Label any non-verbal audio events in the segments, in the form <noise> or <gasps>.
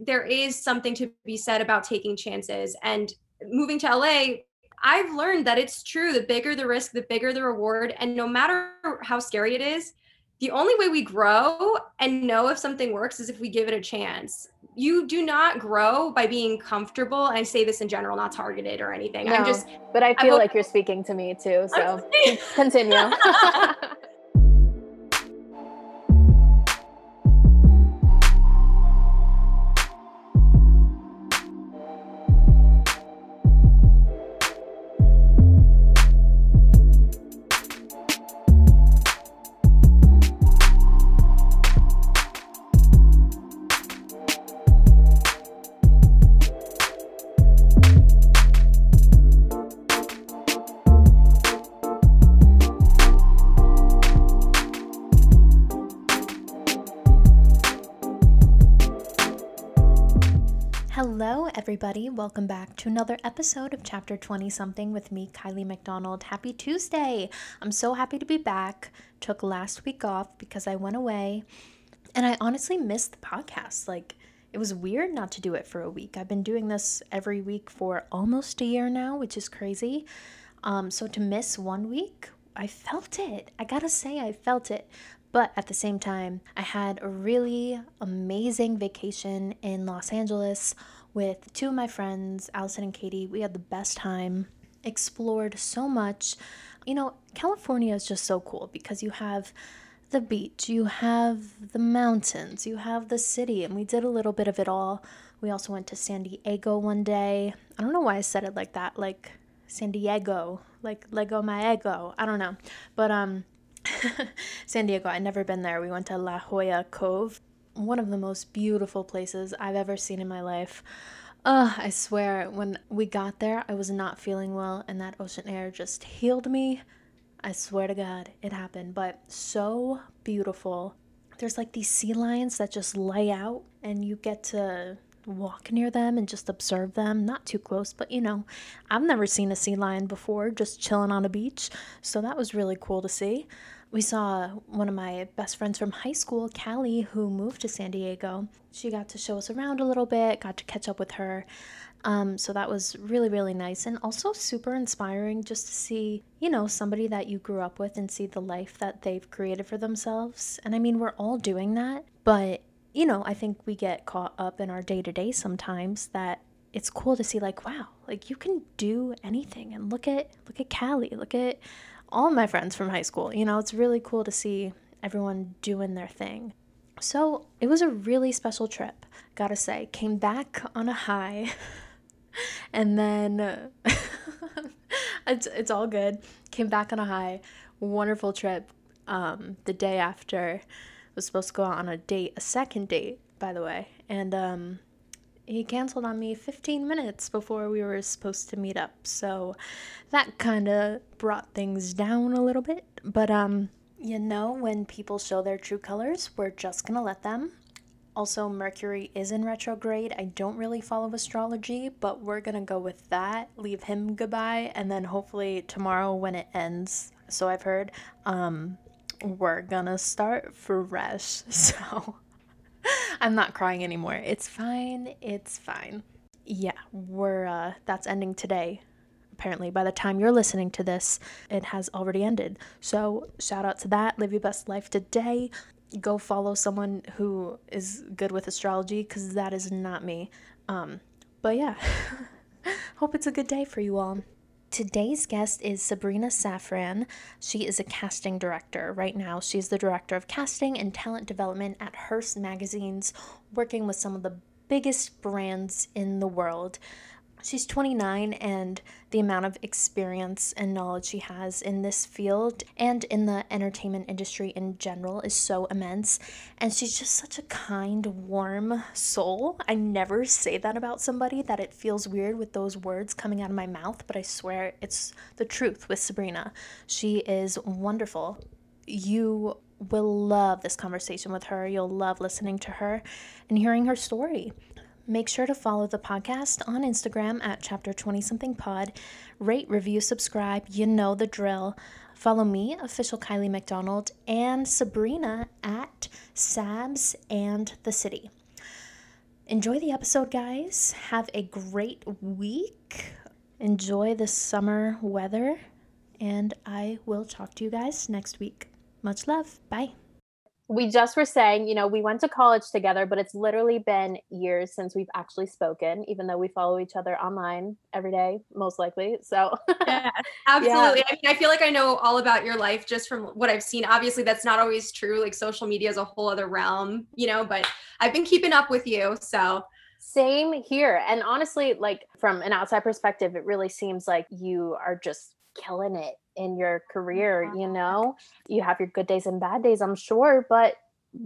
there is something to be said about taking chances and moving to LA. I've learned that it's true. The bigger the risk, the bigger the reward. And no matter how scary it is, the only way we grow and know if something works is if we give it a chance. You do not grow by being comfortable. I say this in general, not targeted or anything. No, I'm just, but I feel like you're speaking to me too. So continue. <laughs> <laughs> Welcome back to another episode of Chapter 20 Something with me, Kylie McDonald. Happy Tuesday! I'm so happy to be back. Took last week off because I went away and I honestly missed the podcast. Like, it was weird not to do it for a week. I've been doing this every week for almost a year now, which is crazy. Um, so to miss one week, I felt it. I gotta say, I felt it. But at the same time, I had a really amazing vacation in Los Angeles with two of my friends, Allison and Katie. We had the best time, explored so much. You know, California is just so cool because you have the beach, you have the mountains, you have the city, and we did a little bit of it all. We also went to San Diego one day. I don't know why I said it like that, like San Diego, like Lego my ego. I don't know. But um <laughs> San Diego, I'd never been there. We went to La Jolla Cove, one of the most beautiful places I've ever seen in my life. Uh, I swear, when we got there, I was not feeling well, and that ocean air just healed me. I swear to God, it happened, but so beautiful. There's like these sea lions that just lay out, and you get to walk near them and just observe them. Not too close, but you know, I've never seen a sea lion before just chilling on a beach. So that was really cool to see. We saw one of my best friends from high school, Callie, who moved to San Diego. She got to show us around a little bit, got to catch up with her. Um, so that was really, really nice and also super inspiring just to see, you know, somebody that you grew up with and see the life that they've created for themselves. And I mean, we're all doing that, but you know, I think we get caught up in our day to day sometimes that it's cool to see like, wow, like you can do anything. And look at look at Callie, look at all my friends from high school. You know, it's really cool to see everyone doing their thing. So it was a really special trip, gotta say. Came back on a high, <laughs> and then <laughs> it's it's all good. Came back on a high, wonderful trip. Um, the day after I was supposed to go out on a date, a second date, by the way, and um, he canceled on me 15 minutes before we were supposed to meet up. So that kind of brought things down a little bit. But um, you know, when people show their true colors, we're just gonna let them. Also, Mercury is in retrograde. I don't really follow astrology, but we're gonna go with that. Leave him goodbye, and then hopefully tomorrow when it ends. So I've heard. Um, we're gonna start fresh. <laughs> So <laughs> I'm not crying anymore. It's fine. It's fine. Yeah, we're uh that's ending today. Apparently, by the time you're listening to this, it has already ended. So, shout out to that. Live your best life today. Go follow someone who is good with astrology cuz that is not me. Um, but yeah. <laughs> Hope it's a good day for you all. Today's guest is Sabrina Safran. She is a casting director. Right now, she's the director of casting and talent development at Hearst Magazines, working with some of the biggest brands in the world. She's 29, and the amount of experience and knowledge she has in this field and in the entertainment industry in general is so immense. And she's just such a kind, warm soul. I never say that about somebody that it feels weird with those words coming out of my mouth, but I swear it's the truth with Sabrina. She is wonderful. You will love this conversation with her. You'll love listening to her and hearing her story. Make sure to follow the podcast on Instagram at chapter 20 something pod. Rate, review, subscribe. You know the drill. Follow me, official Kylie McDonald, and Sabrina at Sabs and the City. enjoy the episode, guys. Have a great week. Enjoy the summer weather. And I will talk to you guys next week. Much love. Bye we just were saying, you know, we went to college together, but it's literally been years since we've actually spoken, even though we follow each other online every day, most likely. So, yeah, <laughs> absolutely. Yeah. I mean, I feel like I know all about your life just from what I've seen. Obviously, that's not always true. Like, social media is a whole other realm, you know, but I've been keeping up with you. So, same here. And honestly, like, from an outside perspective, it really seems like you are just killing it in your career you know you have your good days and bad days i'm sure but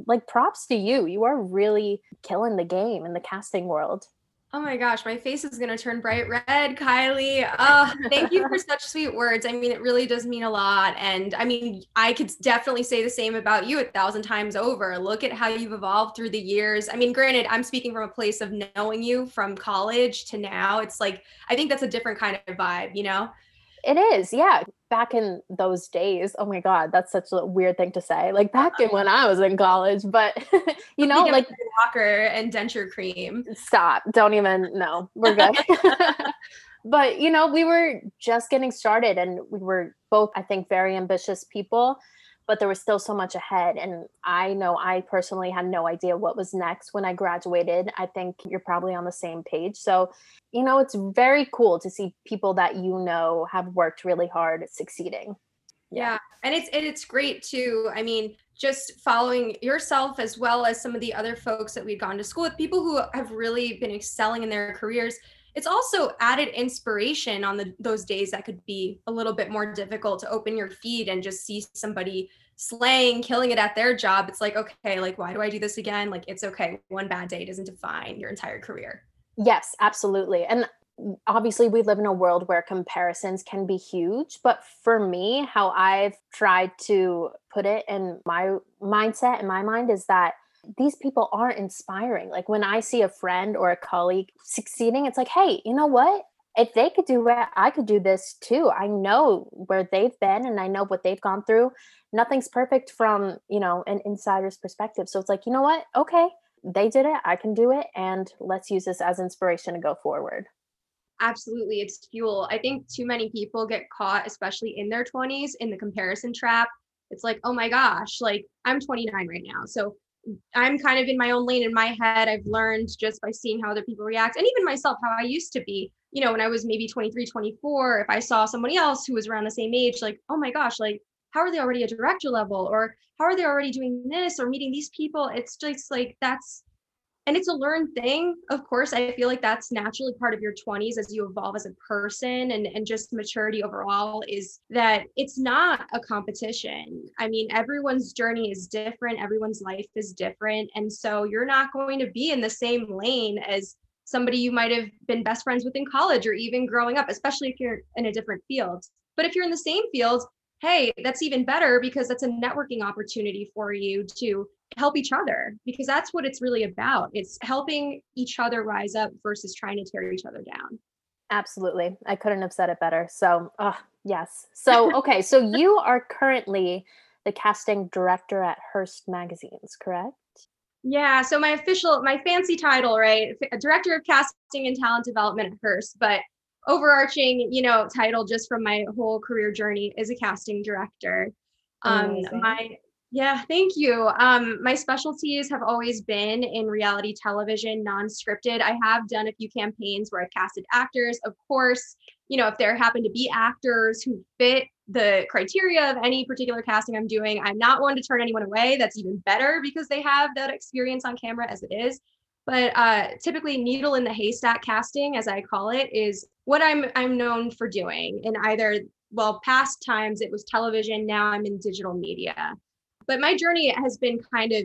like props to you you are really killing the game in the casting world Oh my gosh, my face is gonna turn bright red, Kylie. Oh, thank you for <laughs> such sweet words. I mean, it really does mean a lot. And I mean, I could definitely say the same about you a thousand times over. Look at how you've evolved through the years. I mean, granted, I'm speaking from a place of knowing you from college to now. It's like I think that's a different kind of vibe, you know? It is, yeah. Back in those days, oh my God, that's such a weird thing to say. Like back in when I was in college, but <laughs> you know, like Walker and denture cream. Stop. Don't even no. We're good. <laughs> <laughs> but you know, we were just getting started and we were both, I think, very ambitious people but there was still so much ahead. And I know I personally had no idea what was next when I graduated. I think you're probably on the same page. So, you know, it's very cool to see people that you know have worked really hard at succeeding. Yeah. And it's and it's great too. I mean, just following yourself as well as some of the other folks that we've gone to school with, people who have really been excelling in their careers it's also added inspiration on the those days that could be a little bit more difficult to open your feed and just see somebody slaying killing it at their job. It's like okay like why do i do this again? Like it's okay. One bad day doesn't define your entire career. Yes absolutely. And obviously we live in a world where comparisons can be huge but for me how i've tried to put it in my mindset in my mind is that these people aren't inspiring. Like when I see a friend or a colleague succeeding, it's like, hey, you know what? If they could do it, I could do this too. I know where they've been and I know what they've gone through. Nothing's perfect from, you know, an insider's perspective. So it's like, you know what? Okay, they did it. I can do it. And let's use this as inspiration to go forward. Absolutely. It's fuel. I think too many people get caught, especially in their 20s, in the comparison trap. It's like, oh my gosh, like I'm 29 right now. So I'm kind of in my own lane in my head. I've learned just by seeing how other people react and even myself, how I used to be, you know, when I was maybe 23, 24, if I saw somebody else who was around the same age, like, oh my gosh, like, how are they already a director level? Or how are they already doing this or meeting these people? It's just like, that's and it's a learned thing. Of course i feel like that's naturally part of your 20s as you evolve as a person and and just maturity overall is that it's not a competition. I mean everyone's journey is different. Everyone's life is different. And so you're not going to be in the same lane as somebody you might have been best friends with in college or even growing up especially if you're in a different field. But if you're in the same field hey that's even better because that's a networking opportunity for you to help each other because that's what it's really about. It's helping each other rise up versus trying to tear each other down. Absolutely. I couldn't have said it better. So, uh, yes. So, <laughs> okay. so you are currently the casting director at Hearst Magazines, correct? Yeah. So, my official, my fancy title, right? Director of Casting and Talent Development at Hearst. But overarching, you know, title just from my whole career journey is a casting director. Um, my yeah, thank you. Um, my specialties have always been in reality television, non-scripted. I have done a few campaigns where I've casted actors. Of course, you know, if there happen to be actors who fit the criteria of any particular casting I'm doing, I'm not one to turn anyone away. That's even better because they have that experience on camera as it is. But uh, typically, needle in the haystack casting, as I call it, is what I'm I'm known for doing. In either well, past times it was television. Now I'm in digital media but my journey has been kind of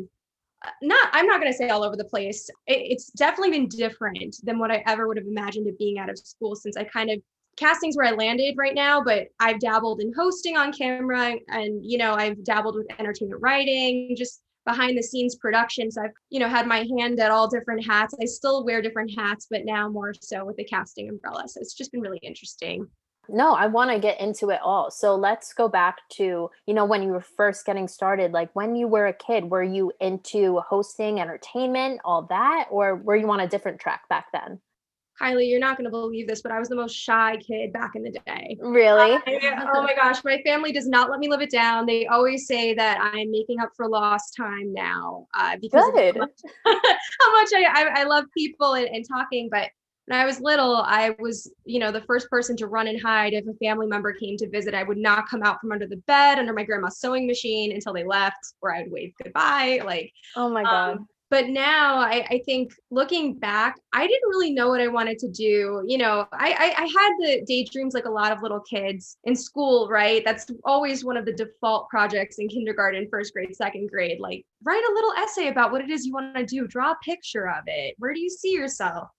uh, not i'm not going to say all over the place. It, it's definitely been different than what i ever would have imagined it being out of school since i kind of castings where i landed right now but i've dabbled in hosting on camera and you know i've dabbled with entertainment writing just behind the scenes productions i've you know had my hand at all different hats. I still wear different hats but now more so with the casting umbrella. So it's just been really interesting No, I want to get into it all. So let's go back to, you know, when you were first getting started, like when you were a kid, were you into hosting, entertainment, all that, or were you on a different track back then? Kylie, you're not going to believe this, but I was the most shy kid back in the day. Really? I, oh my gosh, my family does not let me live it down. They always say that I'm making up for lost time now uh, because Good. How much, <laughs> how much I, I, I, love people and, and talking. But when I was little, I was, you know, the first person to run and hide if a family member came to visit. I would not come out from under the bed, under my grandma's sewing machine until they left, or I'd wave goodbye. Like, oh my God. Um, but now I, I, think looking back i didn't really know what i wanted to do you know I, I, I had the daydreams like a lot of little kids in school right that's always one of the default projects in kindergarten first grade second grade like write a little essay about what it is you want to do draw a picture of it where do you see yourself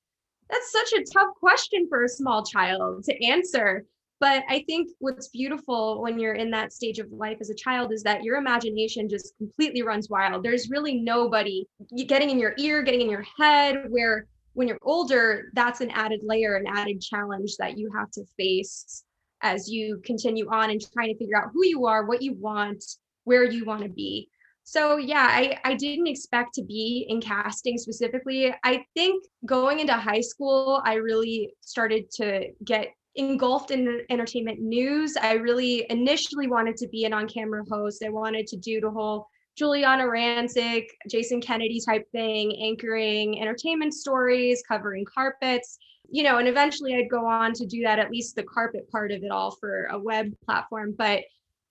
that's such a tough question for a small child to answer but I think what's beautiful when you're in that stage of life as a child is that your imagination just completely runs wild. There's really nobody getting in your ear, getting in your head, where when you're older, that's an added layer, an added challenge that you have to face as you continue on and trying to figure out who you are, what you want, where you want to be. So yeah, I, I didn't expect to be in casting specifically. I think going into high school, I really started to get engulfed in entertainment news. I really initially wanted to be an on camera host. I wanted to do the whole Giuliana Rancic, Jason Kennedy type thing, anchoring entertainment stories, covering carpets, you know, and eventually I'd go on to do that, at least the carpet part of it all for a web platform. But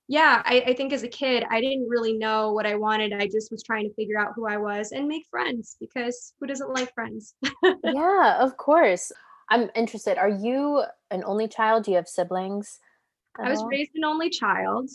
yeah, I, I think as a kid, I didn't really know what I wanted. I just was trying to figure out who I was and make friends because who doesn't like friends? <laughs> yeah, of course. I'm interested. Are you an only child? Do you have siblings? I was raised an only child.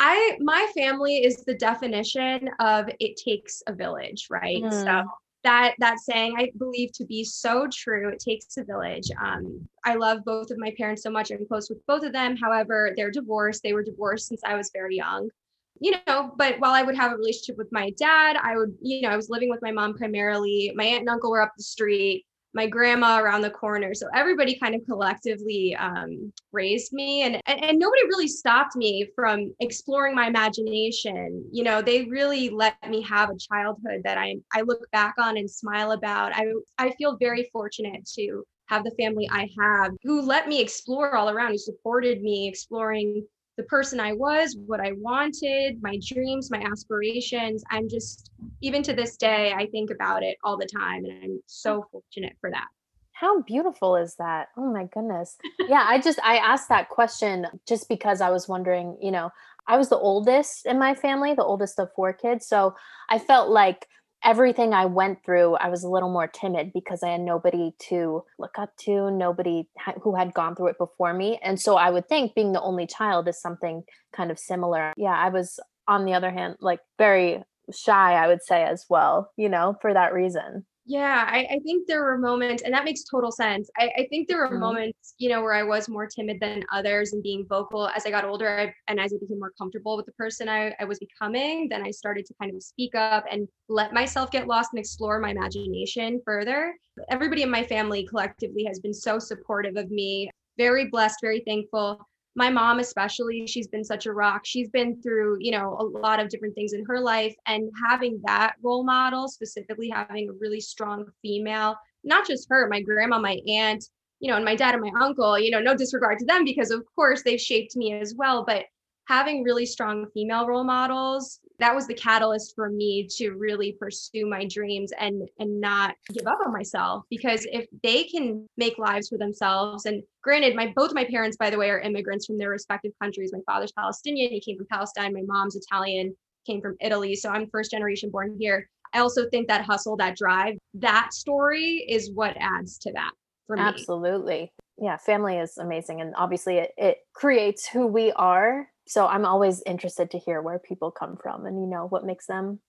I my family is the definition of it takes a village, right? Mm. So that that saying I believe to be so true. It takes a village. Um, I love both of my parents so much. I'm close with both of them. However, they're divorced. They were divorced since I was very young. You know, but while I would have a relationship with my dad, I would, you know, I was living with my mom primarily. My aunt and uncle were up the street my grandma around the corner. So everybody kind of collectively um, raised me, and, and and nobody really stopped me from exploring my imagination. You know, they really let me have a childhood that I I look back on and smile about. I I feel very fortunate to have the family I have who let me explore all around, who supported me exploring the person I was, what I wanted, my dreams, my aspirations. I'm just, even to this day, I think about it all the time. And I'm so fortunate for that. How beautiful is that? Oh my goodness. Yeah, I just, I asked that question just because I was wondering, you know, I was the oldest in my family, the oldest of four kids. So I felt like everything I went through, I was a little more timid because I had nobody to look up to, nobody who had gone through it before me. And so I would think being the only child is something kind of similar. Yeah, I was, on the other hand, like very shy, I would say as well, you know, for that reason. Yeah, I, I, think there were moments, and that makes total sense. I, I think there were mm-hmm. moments, you know, where I was more timid than others and being vocal as I got older I, and as I became more comfortable with the person I, I was becoming. Then I started to kind of speak up and let myself get lost and explore my imagination further. Everybody in my family collectively has been so supportive of me. Very blessed, very thankful my mom especially she's been such a rock. She's been through you know a lot of different things in her life and having that role model specifically having a really strong female not just her my grandma my aunt you know and my dad and my uncle you know no disregard to them because of course they've shaped me as well but having really strong female role models that was the catalyst for me to really pursue my dreams and and not give up on myself. Because if they can make lives for themselves and granted my both my parents by the way are immigrants from their respective countries. My father's palestinian he came from palestine. My mom's italian came from italy. So i'm first generation born here. I also think that hustle that drive that story is what adds to that for me. Absolutely. Yeah family is amazing and obviously it, it creates who we are so i'm always interested to hear where people come from and you know what makes them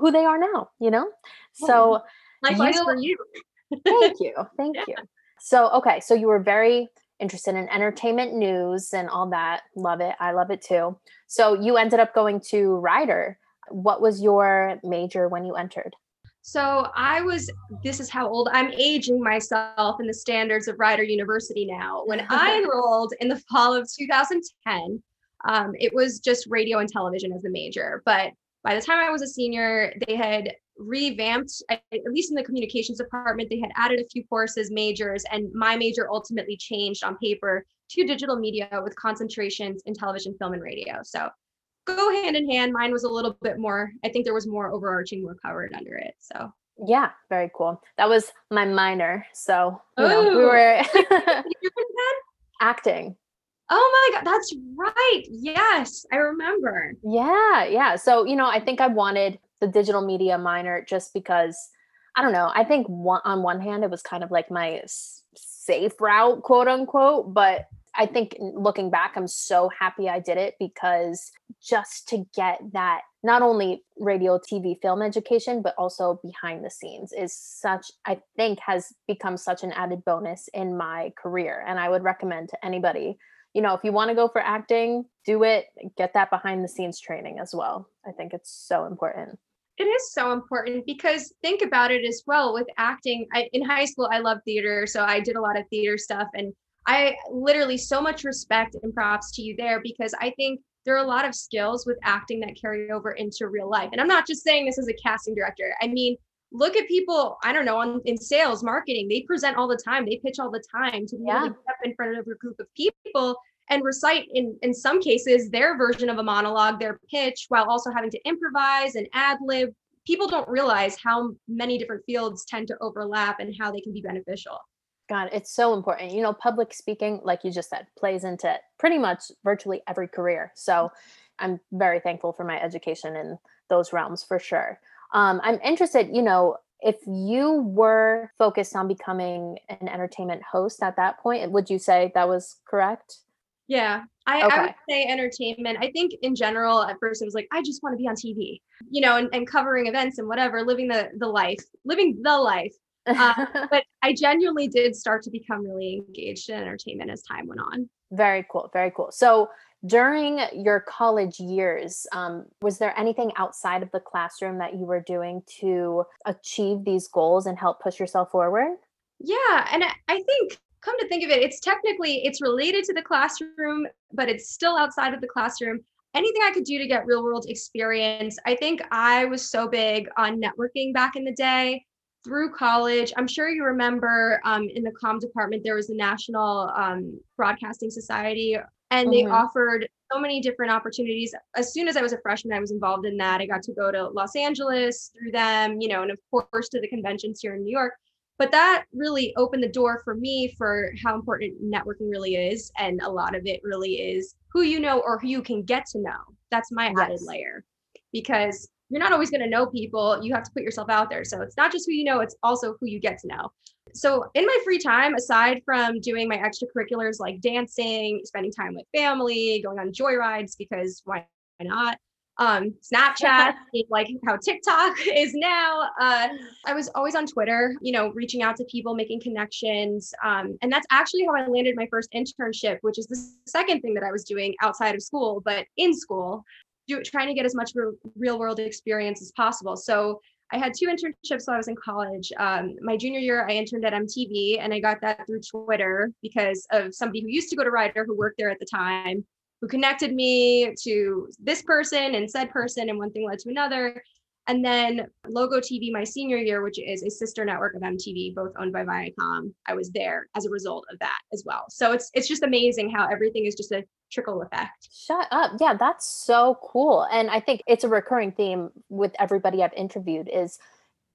who they are now you know? Oh, so likewise you, for <laughs> you. Thank you. Thank yeah. you. So okay so you were very interested in entertainment news and all that. Love it. I love it too. So you ended up going to Rider what was your major when you entered? So I was, this is how old I'm aging myself in the standards of Rider University now. When I <laughs> enrolled in the fall of 2010, um, it was just radio and television as the major. But by the time I was a senior, they had revamped, at least in the communications department, they had added a few courses, majors, and my major ultimately changed on paper to digital media with concentrations in television, film, and radio. So go hand in hand. Mine was a little bit more, I think there was more overarching, more covered under it. So yeah, very cool. That was my minor. So you know, we were <laughs> acting. Oh my God, that's right. Yes, I remember. Yeah, yeah. So, you know, I think I wanted the digital media minor just because I don't know. I think one, on one hand, it was kind of like my safe route, quote unquote. But I think looking back, I'm so happy I did it because just to get that not only radio, TV, film education, but also behind the scenes is such, I think, has become such an added bonus in my career. And I would recommend to anybody, you know, if you want to go for acting, do it, get that behind the scenes training as well. I think it's so important it is so important because think about it as well with acting I, in high school i love theater so i did a lot of theater stuff and I literally so much respect and props to you there because I think there are a lot of skills with acting that carry over into real life. And I'm not just saying this as a casting director. I mean, look at people, I don't know, on, in sales, marketing, they present all the time, they pitch all the time to be yeah. able to step in front of a group of people and recite in in some cases their version of a monologue, their pitch, while also having to improvise and ad lib. People don't realize how many different fields tend to overlap and how they can be beneficial. God, it's so important. You know, public speaking, like you just said, plays into pretty much virtually every career. So I'm very thankful for my education in those realms for sure. Um, I'm interested, you know, if you were focused on becoming an entertainment host at that point, would you say that was correct? Yeah, I, okay. I, would say entertainment. I think in general, at first it was like, I just want to be on TV, you know, and, and covering events and whatever, living the the life, living the life. Uh, <laughs> but I genuinely did start to become really engaged in entertainment as time went on. Very cool. Very cool. So during your college years, um, was there anything outside of the classroom that you were doing to achieve these goals and help push yourself forward? Yeah, and I think come to think of it, it's technically it's related to the classroom, but it's still outside of the classroom. Anything I could do to get real world experience. I think I was so big on networking back in the day through college, I'm sure you remember um, in the com department, there was the National um, Broadcasting Society, and they mm-hmm. offered so many different opportunities. As soon as I was a freshman, I was involved in that. I got to go to Los Angeles through them, you know, and of course to the conventions here in New York. But that really opened the door for me for how important networking really is. And a lot of it really is who you know or who you can get to know. That's my yes. added layer. Because you're not always going to know people. You have to put yourself out there. So it's not just who you know, it's also who you get to know. So in my free time, aside from doing my extracurriculars like dancing, spending time with family, going on joyrides because why not? Um, Snapchat, <laughs> like how TikTok <laughs> is now. Uh, I was always on Twitter, you know, reaching out to people, making connections. Um, and that's actually how I landed my first internship, which is the second thing that I was doing outside of school, but in school do, trying to get as much real world experience as possible. So I had two internships while I was in college. Um, my junior year, I interned at MTV, and I got that through Twitter because of somebody who used to go to Rider who worked there at the time, who connected me to this person and said person, and one thing led to another. And then Logo TV, my senior year, which is a sister network of MTV, both owned by Viacom, I was there as a result of that as well. So it's it's just amazing how everything is just a trickle effect. Shut up. Yeah, that's so cool. And I think it's a recurring theme with everybody I've interviewed is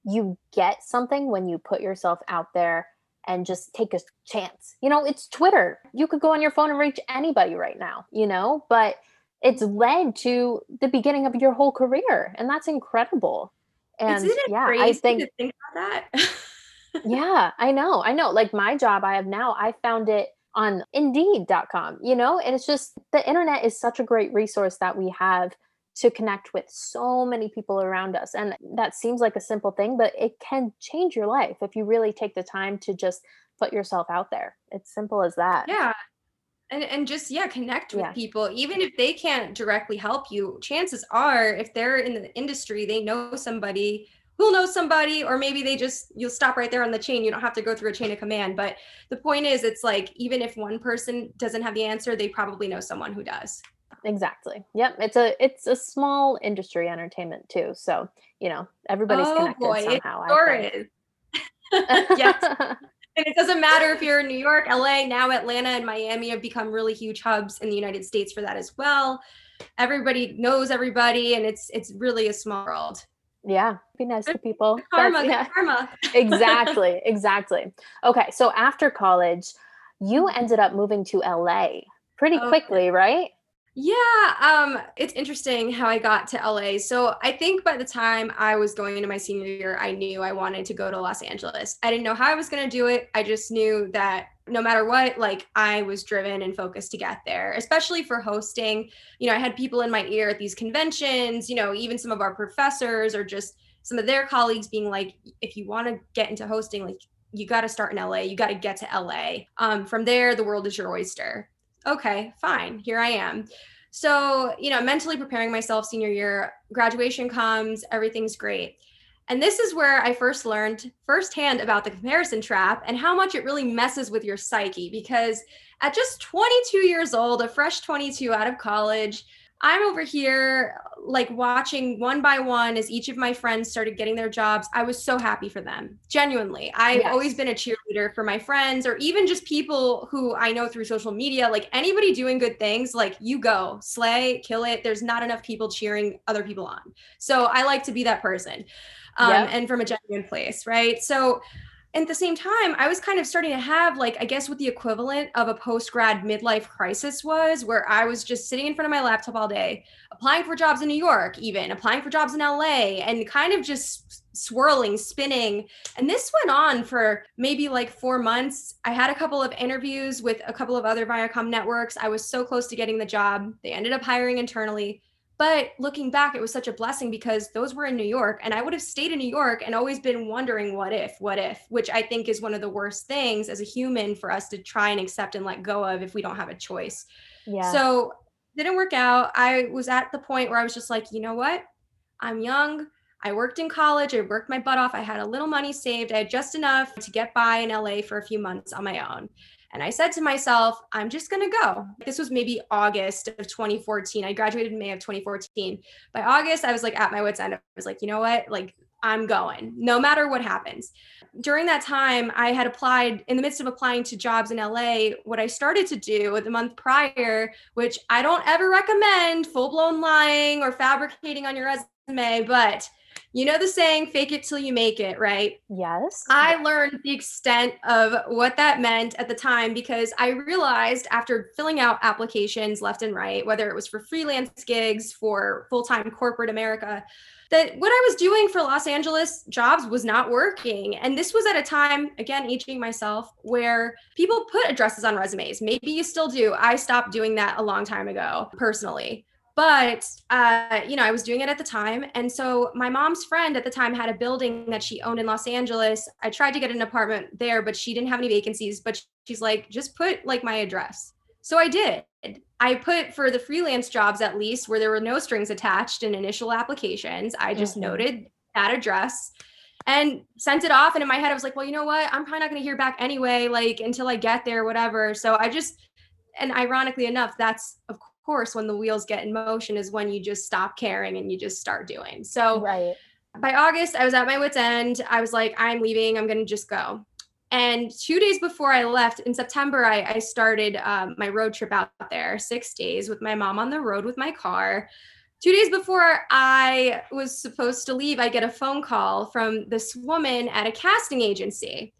you get something when you put yourself out there and just take a chance. You know, it's Twitter. You could go on your phone and reach anybody right now, you know, but it's led to the beginning of your whole career and that's incredible. And yeah i think, think that? <laughs> Yeah i know i know like my job i have now i found it on indeed.com you know and it's just the internet is such a great resource that we have to connect with so many people around us and that seems like a simple thing but it can change your life if you really take the time to just put yourself out there. It's simple as that. Yeah and and just yeah connect with yeah. people even if they can't directly help you chances are if they're in the industry they know somebody who'll know somebody, or maybe they just you'll stop right there on the chain. You don't have to go through a chain of command. But the point is, it's like even if one person doesn't have the answer, they probably know someone who does. Exactly. Yep. It's a it's a small industry entertainment too. So you know everybody's oh, connected boy, somehow. It sure is. <laughs> <laughs> yes. And it doesn't matter if you're in New York, LA, now Atlanta and Miami have become really huge hubs in the United States for that as well. Everybody knows everybody and it's it's really a small world. Yeah, be nice to people. Karma, yeah. karma. <laughs> exactly, exactly. Okay, so after college, you mm-hmm. ended up moving to LA pretty quickly, right? Yeah, um, it's interesting how I got to LA. So I think by the time I was going into my senior year, I knew I wanted to go to Los Angeles. I didn't know how I was going to do it. I just knew that no matter what, like I was driven and focused to get there, especially for hosting. You know, I had people in my ear at these conventions, you know, even some of our professors or just some of their colleagues being like, if you want to get into hosting, like you got to start in LA, you got to get to LA. Um, from there, the world is your oyster okay, fine, here I am. So, you know, mentally preparing myself senior year, graduation comes, everything's great. And this is where I first learned firsthand about the comparison trap and how much it really messes with your psyche. Because at just 22 years old, a fresh 22 out of college, I'm over here like watching one by one as each of my friends started getting their jobs. I was so happy for them. Genuinely. I've yes. always been a cheerleader for my friends or even just people who I know through social media. Like anybody doing good things, like you go, slay, kill it. There's not enough people cheering other people on. So I like to be that person. Um, yep. and from a genuine place, right? So at the same time, I was kind of starting to have, like, I guess what the equivalent of a post grad midlife crisis was, where I was just sitting in front of my laptop all day, applying for jobs in New York, even applying for jobs in LA, and kind of just swirling, spinning. And this went on for maybe like four months. I had a couple of interviews with a couple of other Viacom networks. I was so close to getting the job. They ended up hiring internally. But looking back, it was such a blessing because those were in New York and I would have stayed in New York and always been wondering what if, what if, which I think is one of the worst things as a human for us to try and accept and let go of if we don't have a choice. Yeah. So didn't work out. I was at the point where I was just like, you know what? I'm young. I worked in college. I worked my butt off. I had a little money saved. I had just enough to get by in LA for a few months on my own. And I said to myself, I'm just going to go. This was maybe August of 2014. I graduated in May of 2014. By August, I was like at my wits' end. I was like, you know what? Like, I'm going no matter what happens. During that time, I had applied in the midst of applying to jobs in LA. What I started to do the month prior, which I don't ever recommend full blown lying or fabricating on your resume, but you know the saying, fake it till you make it, right? Yes. I learned the extent of what that meant at the time because I realized after filling out applications left and right, whether it was for freelance gigs, for full time corporate America, that what I was doing for Los Angeles jobs was not working. And this was at a time, again, aging myself, where people put addresses on resumes. Maybe you still do. I stopped doing that a long time ago, personally but uh, you know i was doing it at the time. And so my mom's friend at the time had a building that she owned in los angeles. I tried to get an apartment there but she didn't have any vacancies. But she's like just put like my address. So i did. I put for the freelance jobs at least where there were no strings attached in initial applications. I just mm-hmm. noted that address and sent it off. And in my head i was like well you know what? I'm probably not going to hear back anyway like until i get there whatever. So i just and ironically enough that's of course when the wheels get in motion is when you just stop caring and you just start doing. So right. by august i was at my wits end. I was like i'm leaving. I'm gonna just go. And two days before i left in september i, I started um, my road trip out there six days with my mom on the road with my car. Two days before I was supposed to leave, I get a phone call from this woman at a casting agency.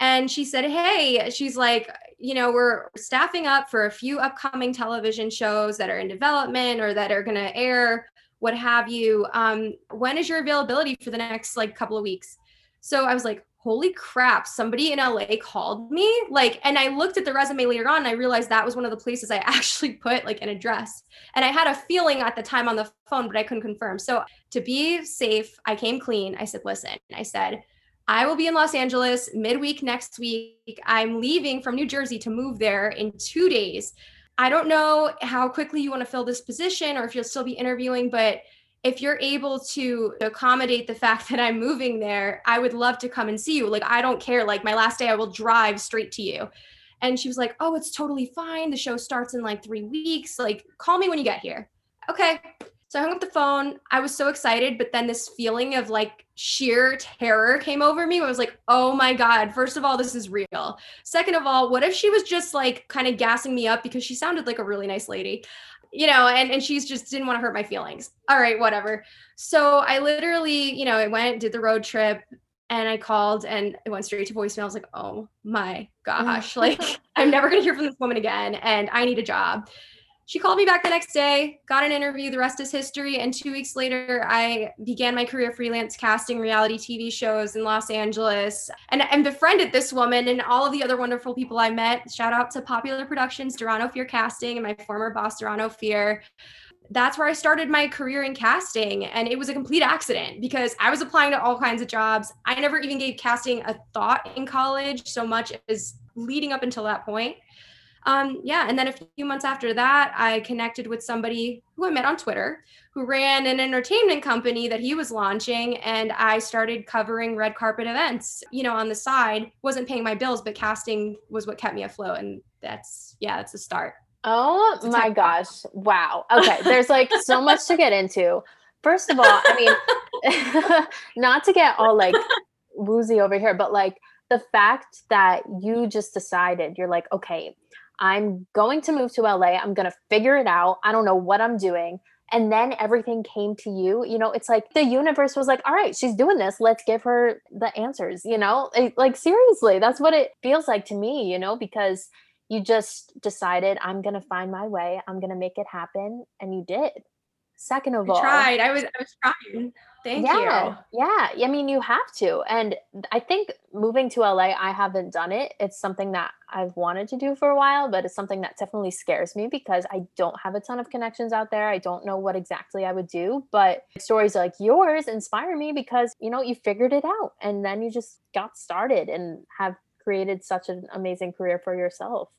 And she said, Hey, she's like, you know, we're staffing up for a few upcoming television shows that are in development or that are going to air, what have you. Um, when is your availability for the next like couple of weeks? So I was like, holy crap, somebody in LA called me. Like, and I looked at the resume later on and I realized that was one of the places I <laughs> actually put like an address. And I had a feeling at the time on the phone, but I couldn't confirm. So to be safe, I came clean. I said, listen, I said, I will be in Los Angeles midweek next week. I'm leaving from New Jersey to move there in two days. I don't know how quickly you want to fill this position or if you'll still be interviewing, but if you're able to accommodate the fact <laughs> that I'm moving there, I would love to come and see you. Like, I don't care. Like, my last day, I will drive straight to you. And she was like, Oh, it's totally fine. The show starts in like three weeks. Like, call me when you get here. Okay. So I hung up the phone. I was so excited, but then this feeling of like sheer terror came over me. I was like, oh my God, first of all, this is real. Second of all, what if she was just like kind of gassing me up because she sounded like a really nice lady? you know, and and she's just didn't want to hurt my feelings. All right, whatever. So I literally, you know, I went, did the road trip, and I called and it went straight to voicemail. I was like, oh my mm. gosh, like I'm never gonna hear from this woman again, and I need a job she called me back the next day, got an interview. The rest is history. And two weeks later, I began my career freelance casting reality TV shows in Los Angeles and, and befriended this woman and all of the other wonderful people I met. Shout out to Popular Productions, Doron Ofir Casting, and my former boss, Doron Ofir that's where I started my career in casting. And it was a complete accident because I was applying to all kinds of jobs. I never even gave casting a thought in college so much as leading up until that point um, yeah, and then a few months after that, I connected with somebody who I met on Twitter who ran an entertainment company that he was launching. And I started covering red carpet events, you know, on the side. Wasn't paying my bills, but casting was what kept me afloat. And that's, yeah, that's the start. Oh my gosh. Wow. Okay. There's like so much to get into. First of all, I mean, <laughs> not to get all like woozy over here, but like the fact that you just decided, you're like, okay, I'm going to move to LA. I'm going to figure it out. I don't know what I'm doing. And then everything came to you. You know, it's like the universe was like, all right, she's doing this. Let's give her the answers. You know, it, like seriously, that's what it feels like to me, you know, because you just decided, I'm going to find my way. I'm going to make it happen. And you did. Second of I all, tried. I was, I was trying. Thank yeah, you. Yeah. I mean, you have to. And I think moving to LA, I haven't done it. It's something that I've wanted to do for a while, but it's something that definitely scares me because I don't have a ton of connections out there. I don't know what exactly I would do. But stories like yours inspire me because, you know, you figured it out and then you just got started and have created such an amazing career for yourself.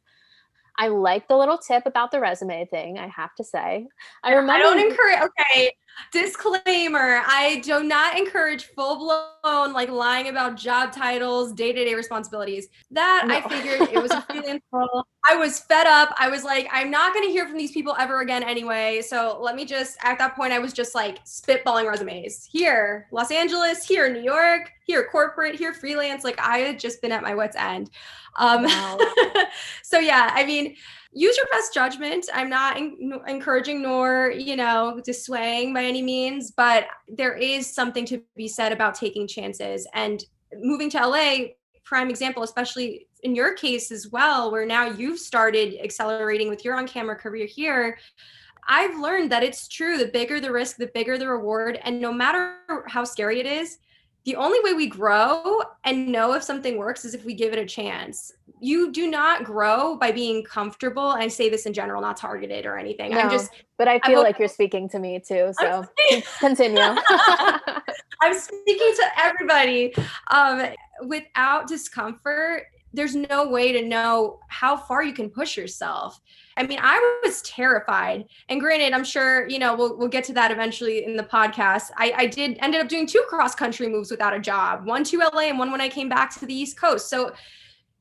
I like the little tip about the resume thing, I have to say. I remember I don't encourage okay, disclaimer, I do not encourage full-blown like lying about job titles, day-to-day responsibilities. That no. I figured it was a <laughs> freelance role. I was fed up. I was like, I'm not going to hear from these people ever again anyway. So let me just, at that point, I was just like spitballing resumes here, Los Angeles, here, New York, here, corporate, here, freelance. Like I had just been at my wits' end. Um, wow. <laughs> so yeah, I mean, use your best judgment. I'm not in, encouraging nor, you know, dissuading by any means, but there is something to be said about taking chances and moving to LA. Prime example, especially in your case as well, where now you've started accelerating with your on camera career here. I've learned that it's true. The bigger the risk, the bigger the reward. And no matter how scary it is, the only way we grow and know if something works is if we give it a chance. You do not grow by being comfortable. I say this in general, not targeted or anything. No, I'm just, but I feel I'm, like you're speaking to me too. So <laughs> continue. <laughs> I'm speaking to everybody. Um, without discomfort, there's no way to know how far you can push yourself. I mean, I was terrified. And granted, I'm sure, you know, we'll, we'll get to that eventually in the podcast. I, I did ended up doing two cross country moves without a job, one to LA and one when I came back to the East Coast. So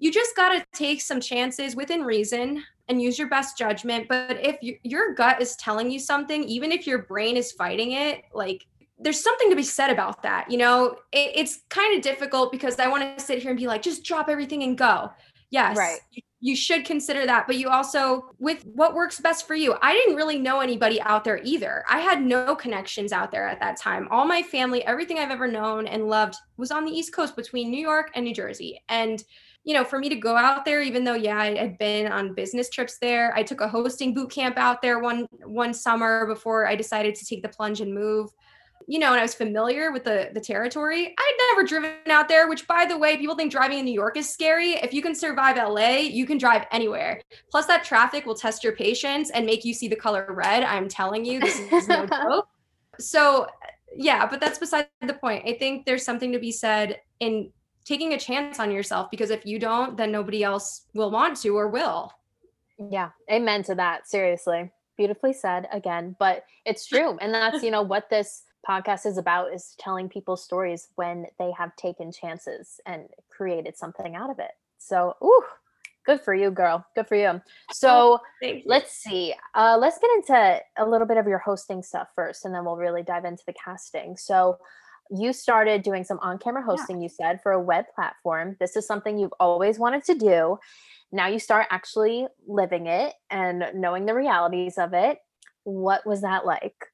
you just got to take some chances within reason and use your best judgment. But if you, your gut is telling you something, even if your brain is fighting it, like there's something to be said about that. You know, it, it's kind of difficult because I want to sit here and be like, just drop everything and go. Yes. Right. You, you should consider that. But you also, with what works best for you, I didn't really know anybody out there either. I had no connections out there at that time. All my family, everything I've ever known and loved was on the East Coast between New York and New Jersey. And you know, for me to go out there, even though yeah, I had been on business trips there, I took a hosting boot camp out there one one summer before I decided to take the plunge and move you know, and I was familiar with the the territory. I'd never driven out there, which by the way, people think driving in New York is scary. If you can survive LA, you can drive anywhere. Plus that traffic will test your patience and make you see the color red. I'm telling you, this is no <laughs> joke. So, yeah, but that's beside the point. I think there's something to be said in taking a chance on yourself because if you don't, then nobody else will want to or will. Yeah, amen to that. Seriously Beautifully said again, but it's true. And that's, you know, what this podcast is about is telling people stories when they have taken chances and created something out of it. So, ooh, good for you, girl. Good for you. So, you. let's see. Uh, let's get into a little bit of your hosting stuff first, and then we'll really dive into the casting. So, you started doing some on camera hosting, you said, for a web platform. This is something you've always wanted to do. Now you start actually living it and knowing the realities of it. What was that like?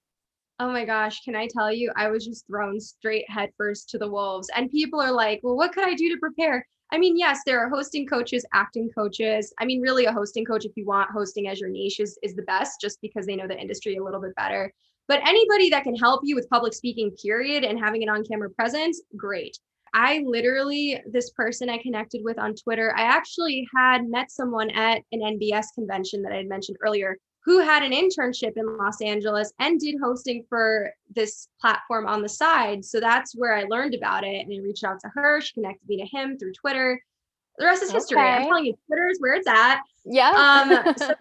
Oh my gosh, can I tell you? I was just thrown straight headfirst to the wolves. And people are like, well, what could I do to prepare? I mean, yes, there are hosting coaches, acting coaches. I mean, really, a hosting coach, if you want hosting as your niche, is, is the best just because they know the industry a little bit better. But anybody that can help you with public speaking, period, and having an on camera presence, great. I literally, this person I connected with on Twitter, I actually had met someone at an NBS convention that I had mentioned earlier who had an internship in Los Angeles and did hosting for this platform on the side. So that's where I learned about it. And I reached out to her. She connected me to him through Twitter. The rest is history. Okay. I'm telling you, Twitter is where it's at. Yeah. um, so, <laughs>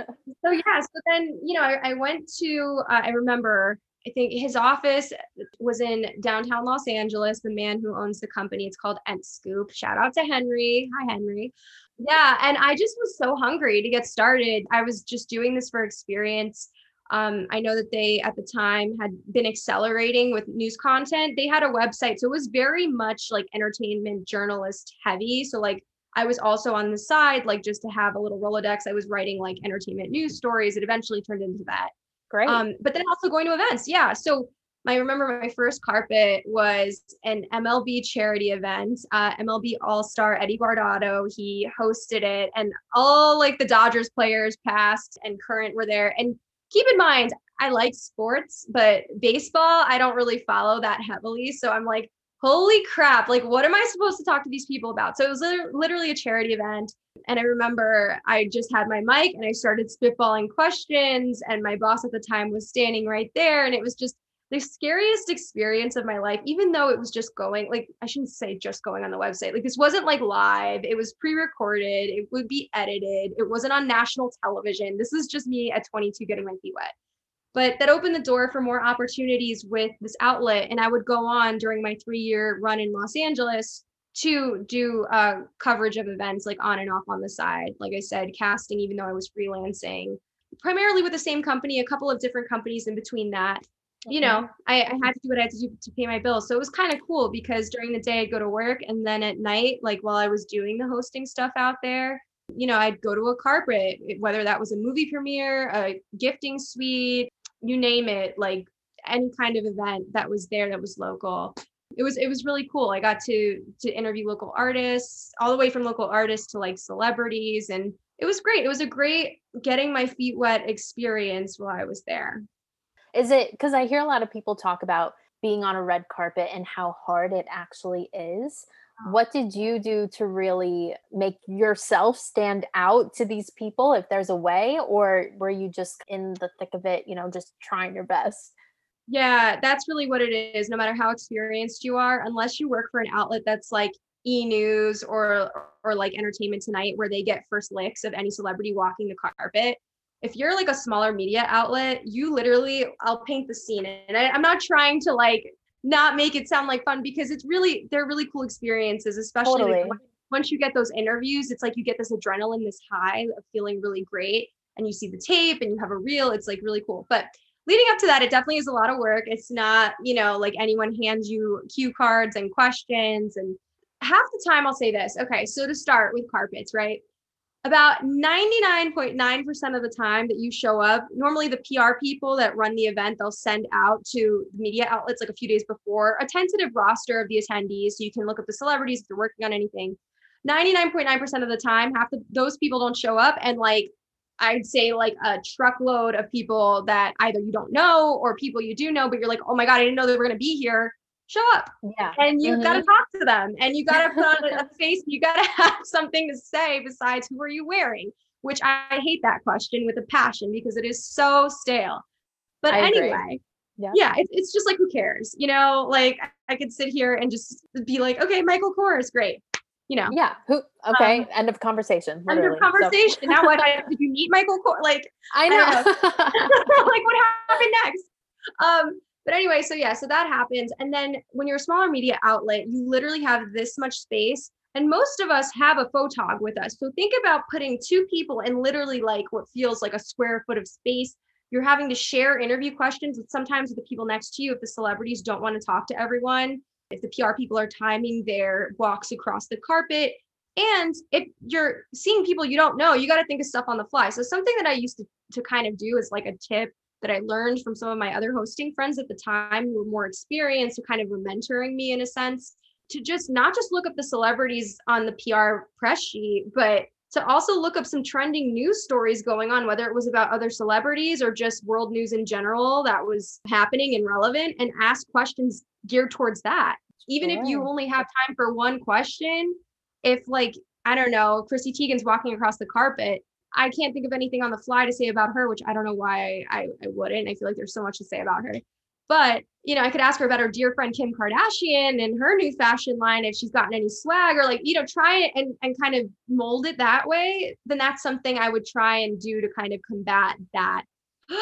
so, yeah. So then, you know, I, I went to, uh, I remember I think his office was in downtown Los Angeles. The man who owns the company, it's called Entscoop. Shout out to Henry. Hi, Henry. Yeah. And I just was so hungry to get started. I was just doing this for experience. Um, I know that they at the time had been accelerating with news content. They had a website. So it was very much like entertainment journalist heavy. So, like, I was also on the side, like, just to have a little Rolodex. I was writing like entertainment news stories. It eventually turned into that. Great. Um, but then also going to events. Yeah. So I remember my first carpet was an MLB charity event, uh, MLB All Star Eddie Guardado. He hosted it, and all like the Dodgers players, past and current, were there. And keep in mind, I like sports, but baseball, I don't really follow that heavily. So I'm like, holy crap, like, what am I supposed to talk to these people about? So it was literally a charity event. And I remember I just had my mic and I started spitballing questions, and my boss at the time was standing right there. And it was just the scariest experience of my life, even though it was just going, like, I shouldn't say just going on the website. Like, this wasn't like live, it was pre recorded, it would be edited, it wasn't on national television. This is just me at 22 getting my feet wet but that opened the door for more opportunities with this outlet and i would go on during my three year run in los angeles to do uh, coverage of events like on and off on the side like i said casting even though i was freelancing primarily with the same company a couple of different companies in between that you know I, I, had to do what i had to do to pay my bills so it was kind of cool because during the day i'd go to work and then at night like while i was doing the hosting stuff out there you know i'd go to a carpet whether that was a movie premiere a gifting suite you name it, like any kind of event that was there that was local. It was it was really cool. I got to to interview local artists, all the way from local artists to like celebrities and it was great. It was a great getting my feet wet experience while I was there. Is it because I hear a lot of people talk about being on a red carpet and how hard it actually is? Uh-huh. what did you do to really make yourself stand out to these people if there's a way or were you just in the thick of it you know just trying your best yeah that's really what it is no matter how experienced you are unless you work for an outlet that's like e-news or or like entertainment tonight where they get first licks of any celebrity walking the carpet if you're like a smaller media outlet you literally i'll paint the scene and I, i'm not trying to like not make it sound like fun because it's really they're really cool experiences, especially totally. like, once you get those interviews. It's like you get this adrenaline, this high of feeling really great, and you see the tape and you have a reel. It's like really cool, but leading up to that, it definitely is a lot of work. It's not, you know, like anyone hands you cue cards and questions. And half the time, I'll say this. Okay, so to start with carpets, right? About 99.9% of the time that you show up, normally the PR people that run the event, they'll send out to media outlets like a few days before a tentative roster of the attendees so you can look up the celebrities if they're working on anything. 99.9% of the time, half of those people don't show up. And like, I'd say like a truckload of people that either you don't know or people you do know, but you're like, oh my God, I didn't know they were going to be here show up. Yeah. And you mm-hmm. got to talk to them and you got to put on a <laughs> face, you got to <laughs> have something to say besides who are you wearing, which I hate that question with a passion because it is so stale. But I anyway, yeah, yeah it, it's just like, who cares? You know, like I could sit here and just be like, okay, Michael Kors, great. you know. Yeah. Who? Okay. Um, end of conversation. End of conversation. So. now what? Did you meet Michael? Cor- like <laughs> I know. I like what happened next? Um. But anyway, so yeah, so that happens, and then when you're a smaller media outlet, you literally have this much space, and most of us have a photog with us. So think about putting two people in literally like what feels like a square foot of space. You're having to share interview questions with sometimes with the people next to you if the celebrities don't want to talk to everyone if the PR people are timing their walks across the carpet. And if you're seeing people you don't know, you got to think of stuff on the fly. So something that I used to, to kind of do is like a tip that I learned from some of my other hosting friends at the time who were more experienced, who kind of were mentoring me in a sense, to just not just look up the celebrities on the PR press sheet, but to also look up some trending news stories going on, whether it was about other celebrities or just world news in general that was happening and relevant, and ask questions geared towards that. Even if you only have time for one question, if like, I don't know, Chrissy Teigen's walking across the carpet, I can't think of anything on the fly to say about her, which I don't know why I, I wouldn't. I feel like there's so much to say about her. But, you know, I could ask her about her dear friend Kim Kardashian and her new fashion line if she's gotten any swag or like, you know, try it and, and kind of mold it that way. Then that's something I would try and do to kind of combat that. <gasps>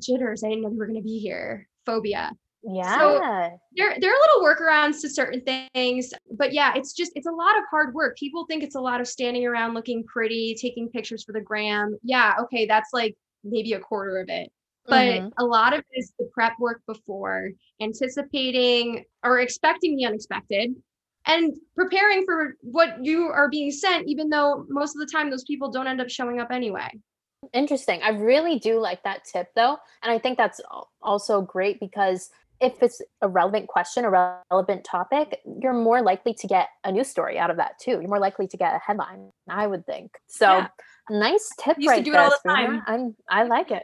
jitters. I didn't know we were going to be here. Phobia. Yeah. So there, there are little workarounds to certain things, but yeah, it's just, it's a lot of hard work. People think it's a lot of standing around looking pretty, taking pictures for the gram. Yeah. Okay. That's like maybe a quarter of it. But mm-hmm. a lot of it is the prep work before, anticipating or expecting the unexpected and preparing for what you are being sent, even though most of the time those people don't end up showing up anyway. Interesting. I really do like that tip though. And I think that's also great because if it's a relevant question, a relevant topic, you're more likely to get a news story out of that too. You're more likely to get a headline, I would think. So yeah. nice tip Used right to do there. It all the time. I'm, I like it.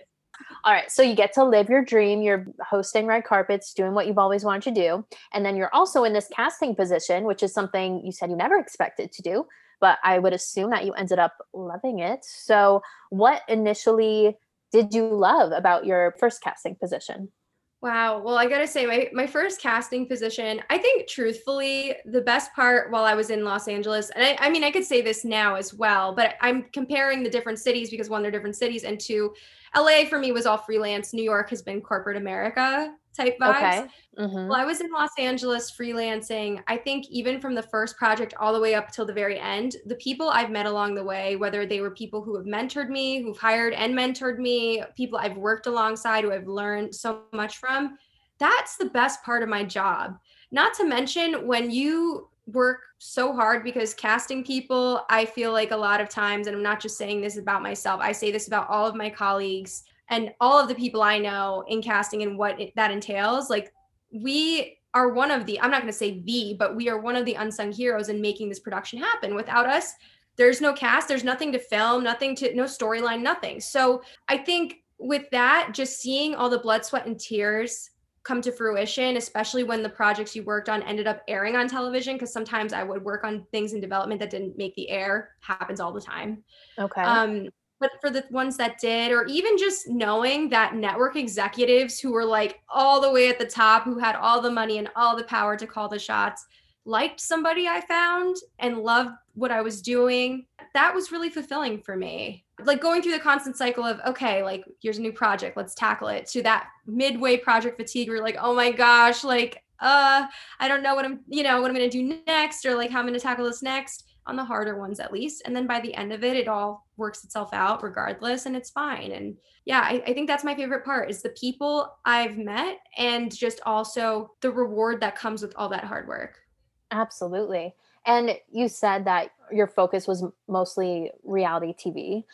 All right. So you get to live your dream. You're hosting red carpets, doing what you've always wanted to do. And then you're also in this casting position, which is something you said you never expected to do. But I would assume that you ended up loving it. So, what initially did you love about your first casting position? Wow. Well, I got to say, my, my first casting position, I think truthfully, the best part while I was in Los Angeles, and I, I mean, I could say this now as well, but I'm comparing the different cities because one, they're different cities, and two, LA for me was all freelance. New York has been corporate America type vibes. Okay. Mm-hmm. Well, I was in Los Angeles freelancing. I think even from the first project all the way up till the very end, the people I've met along the way, whether they were people who have mentored me, who've hired and mentored me, people I've worked alongside who I've learned so much from, that's the best part of my job. Not to mention when you work so hard because casting people, I feel like a lot of times, and I'm not just saying this about myself, I say this about all of my colleagues and all of the people I know in casting and what it, that entails. Like, we are one of the, I'm not going to say the, but we are one of the unsung heroes in making this production happen. Without us, there's no cast, there's nothing to film, nothing to, no storyline, nothing. So I think with that, just seeing all the blood, sweat, and tears come to fruition, especially when the projects you worked on ended up airing on television. Because sometimes I would work on things in development that didn't make the air. Happens all the time. Okay. Um, but for the ones that did, or even just knowing that network executives who were like all the way at the top, who had all the money and all the power to call the shots, liked somebody I found and loved what I was doing, that was really fulfilling for me. Like going through the constant cycle of, okay, like here's a new project, let's tackle it, to that midway project fatigue where you're like, oh my gosh, like, uh, I don't know what I'm, you know, what I'm gonna do next, or like how I'm gonna tackle this next on the harder ones at least. And then by the end of it, it all works itself out regardless and it's fine. And yeah, I, I, think that's my favorite part is the people I've met and just also the reward that comes with all that hard work. Absolutely. And you said that your focus was mostly reality TV.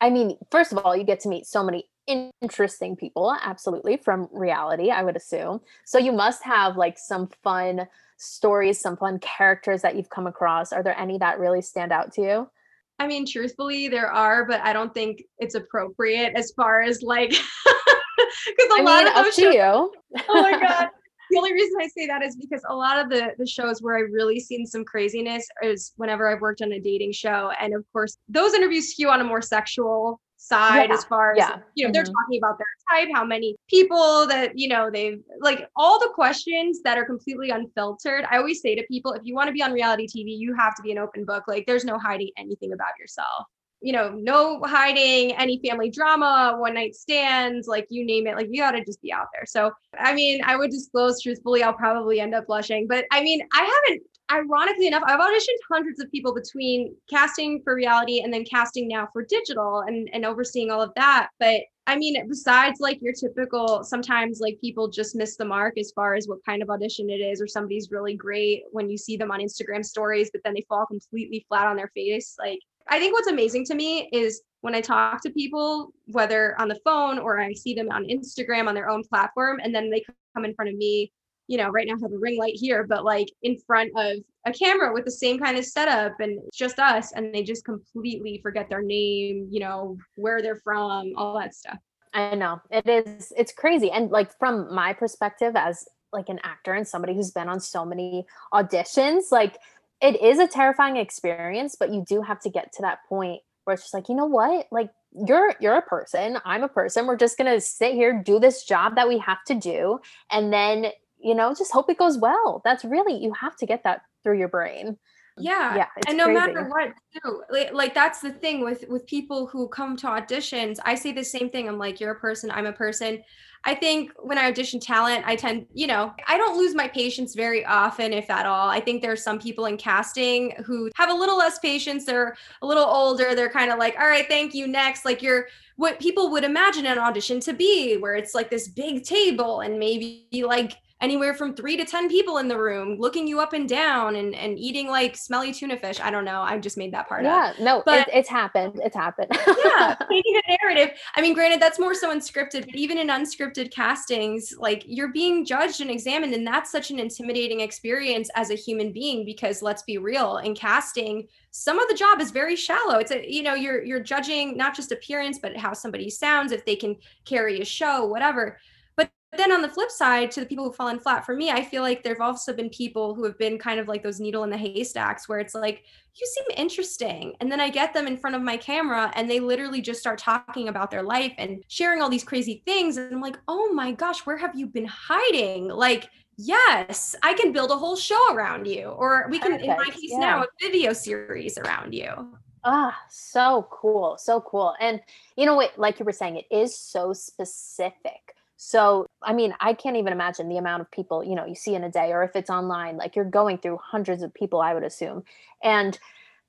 I mean, first of all, you get to meet so many interesting people, absolutely, from reality, I would assume. So you must have like some fun stories, some fun characters that you've come across? Are there any that really stand out to you? I mean, truthfully, there are, but I don't think it's appropriate as far as like <laughs> because a I lot mean, of those shows, you. <laughs> oh my god. <laughs> The only reason I say that is because a lot of the the shows where I've really seen some craziness is whenever I've worked on a dating show, and of course those interviews skew on a more sexual side Yeah, as far as yeah. you know they're Mhm. talking about their type how many people that you know they've like all the questions that are completely unfiltered. I always say to people if you want to be on reality tv you have to be an open book. Like there's no hiding anything about yourself. You know no hiding any family drama one night stands like you name it. Like you got to just be out there. So i mean i would disclose truthfully i'll probably end up blushing but i mean i haven't ironically enough, I've auditioned hundreds of people between casting for reality and then casting now for digital and, and overseeing all of that. But I mean, besides like your typical, sometimes like people just miss the mark as far as what kind of audition it is, or somebody's really great when you see them on Instagram stories, but then they fall completely flat on their face. Like, I think what's amazing to me is when I talk to people, whether on the phone or I see them on Instagram on their own platform, and then they come in front of me you know, right now have a ring light here, but like in front of a camera with the same kind of setup and it's just us and they just completely forget their name, you know, where they're from, all that stuff. I know it is. It's crazy, and like from my perspective as like an actor and somebody who's been on so many auditions, like it is a terrifying experience. But you do have to get to that point where it's just like, you know what, like you're you're a person, I'm a person. We're just gonna sit here, do this job that we have to do, and then you know, just hope it goes well. That's really you have to get that through your brain. Yeah. Yeah, and no matter what, too, like, like that's the thing with with people who come to auditions. I say the same thing. I'm like, you're a person, I'm a person. I think when I audition talent, I tend, you know, I don't lose my patience very often, if at all. I think there are some people in casting who have a little less patience. They're a little older. They're kind of like, all right, thank you, next. Like you're what people would imagine an audition to be, where it's like this big table and maybe like anywhere from three to ten people in the room looking you up and down and, and eating like smelly tuna fish. I don't know. I just made that part up. Yeah, no, But- it, it's happened. It's happened. <laughs> yeah, <laughs> making a narrative. I mean, granted, that's more so unscripted, but even in unscripted castings, like you're being judged and examined, and that's such an intimidating experience as a human being. Because let's be real, in casting, some of the job is very shallow. It's a you know you're you're judging not just appearance, but how somebody sounds, if they can carry a show, whatever. But then on the flip side, to the people who've fallen flat, for me, I feel like there've also been people who have been kind of like those needle in the haystacks, where it's like you seem interesting. And then I get them in front of my camera and they literally just start talking about their life and sharing all these crazy things. And I'm like, oh my gosh, where have you been hiding? Like, yes, I can build a whole show around you. Or we can, in my case yeah. now, a video series around you. Ah, so cool. So cool. And you know what, like you were saying, it is so specific. So, I mean, I can't even imagine the amount of people, you know, you see in a day or if it's online, like you're going through hundreds of people, I would assume. And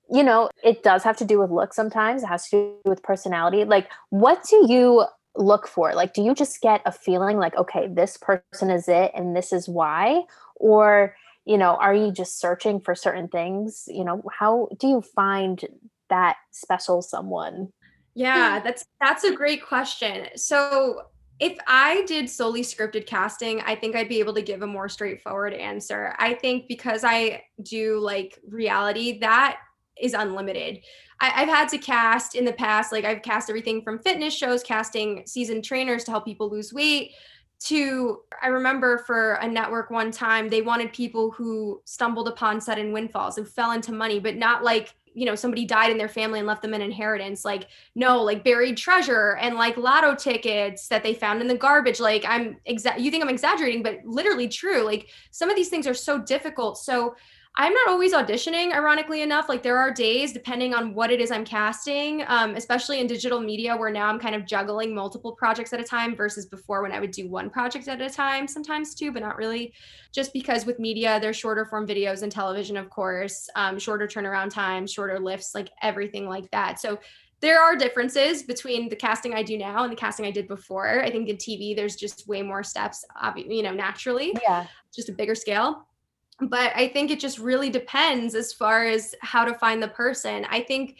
you know, it does have to do with look sometimes. It has to do with personality. Like, what do you look for? Like, do you just get a feeling like, okay, this person is it and this is why? Or, you know, are you just searching for certain things? You know, how do you find that special someone? Yeah, that's that's a great question. So if I did solely scripted casting, I think I'd be able to give a more straightforward answer. I think because I do like reality, that is unlimited. I, I've had to cast in the past, like I've cast everything from fitness shows, casting seasoned trainers to help people lose weight. To I remember for a network one time, they wanted people who stumbled upon sudden windfalls and fell into money, but not like you know somebody died in their family and left them an inheritance like no like buried treasure and like lotto tickets that they found in the garbage like i'm exa- you think i'm exaggerating but literally true like some of these things are so difficult. So i'm not always auditioning ironically enough like there are days depending on what it is i'm casting um, especially in digital media where now i'm kind of juggling multiple projects at a time versus before when i would do one project at a time sometimes two but not really just because with media there's shorter form videos and television of course um, shorter turnaround time shorter lifts like everything like that so there are differences between the casting I do now and the casting I did before. I think in TV there's just way more steps, you know, naturally, Yeah. just a bigger scale. But I think it just really depends as far as how to find the person. I think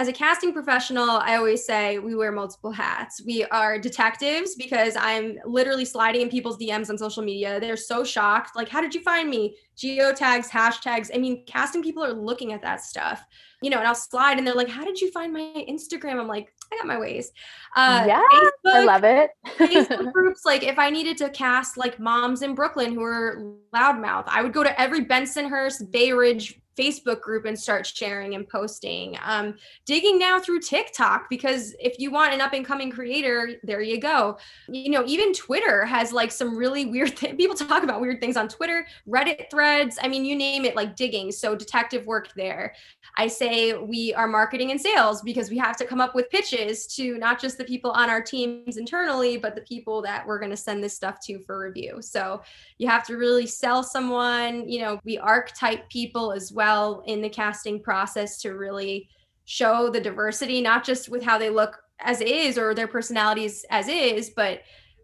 as a casting professional, I always say we wear multiple hats. We are detectives because I'm literally sliding in people's DMs on social media. They're so shocked. Like, how did you find me? Geotags, hashtags. I mean, casting people are looking at that stuff, you know, and I'll slide and they're like, how did you find my Instagram? I'm like, I got my ways. Uh, yeah. I love it. Facebook <laughs> groups, like if I needed to cast like moms in Brooklyn who are loudmouth, I would go to every Bensonhurst, Bay Ridge Facebook group and start sharing and posting. Um, digging now through TikTok because if you want an up and coming creator, there you go. You know, even Twitter has like some really weird th- people talk about weird things on Twitter, Reddit threads. I mean, you name it, like digging. So detective work there. I say we are marketing and sales because we have to come up with pitches to not just the people on our teams internally, but the people that we're going to send this stuff to for review. So you have to really sell someone. You know, we archetype people as well in the casting process to really show the diversity, not just with how they look as is or their personalities as is, but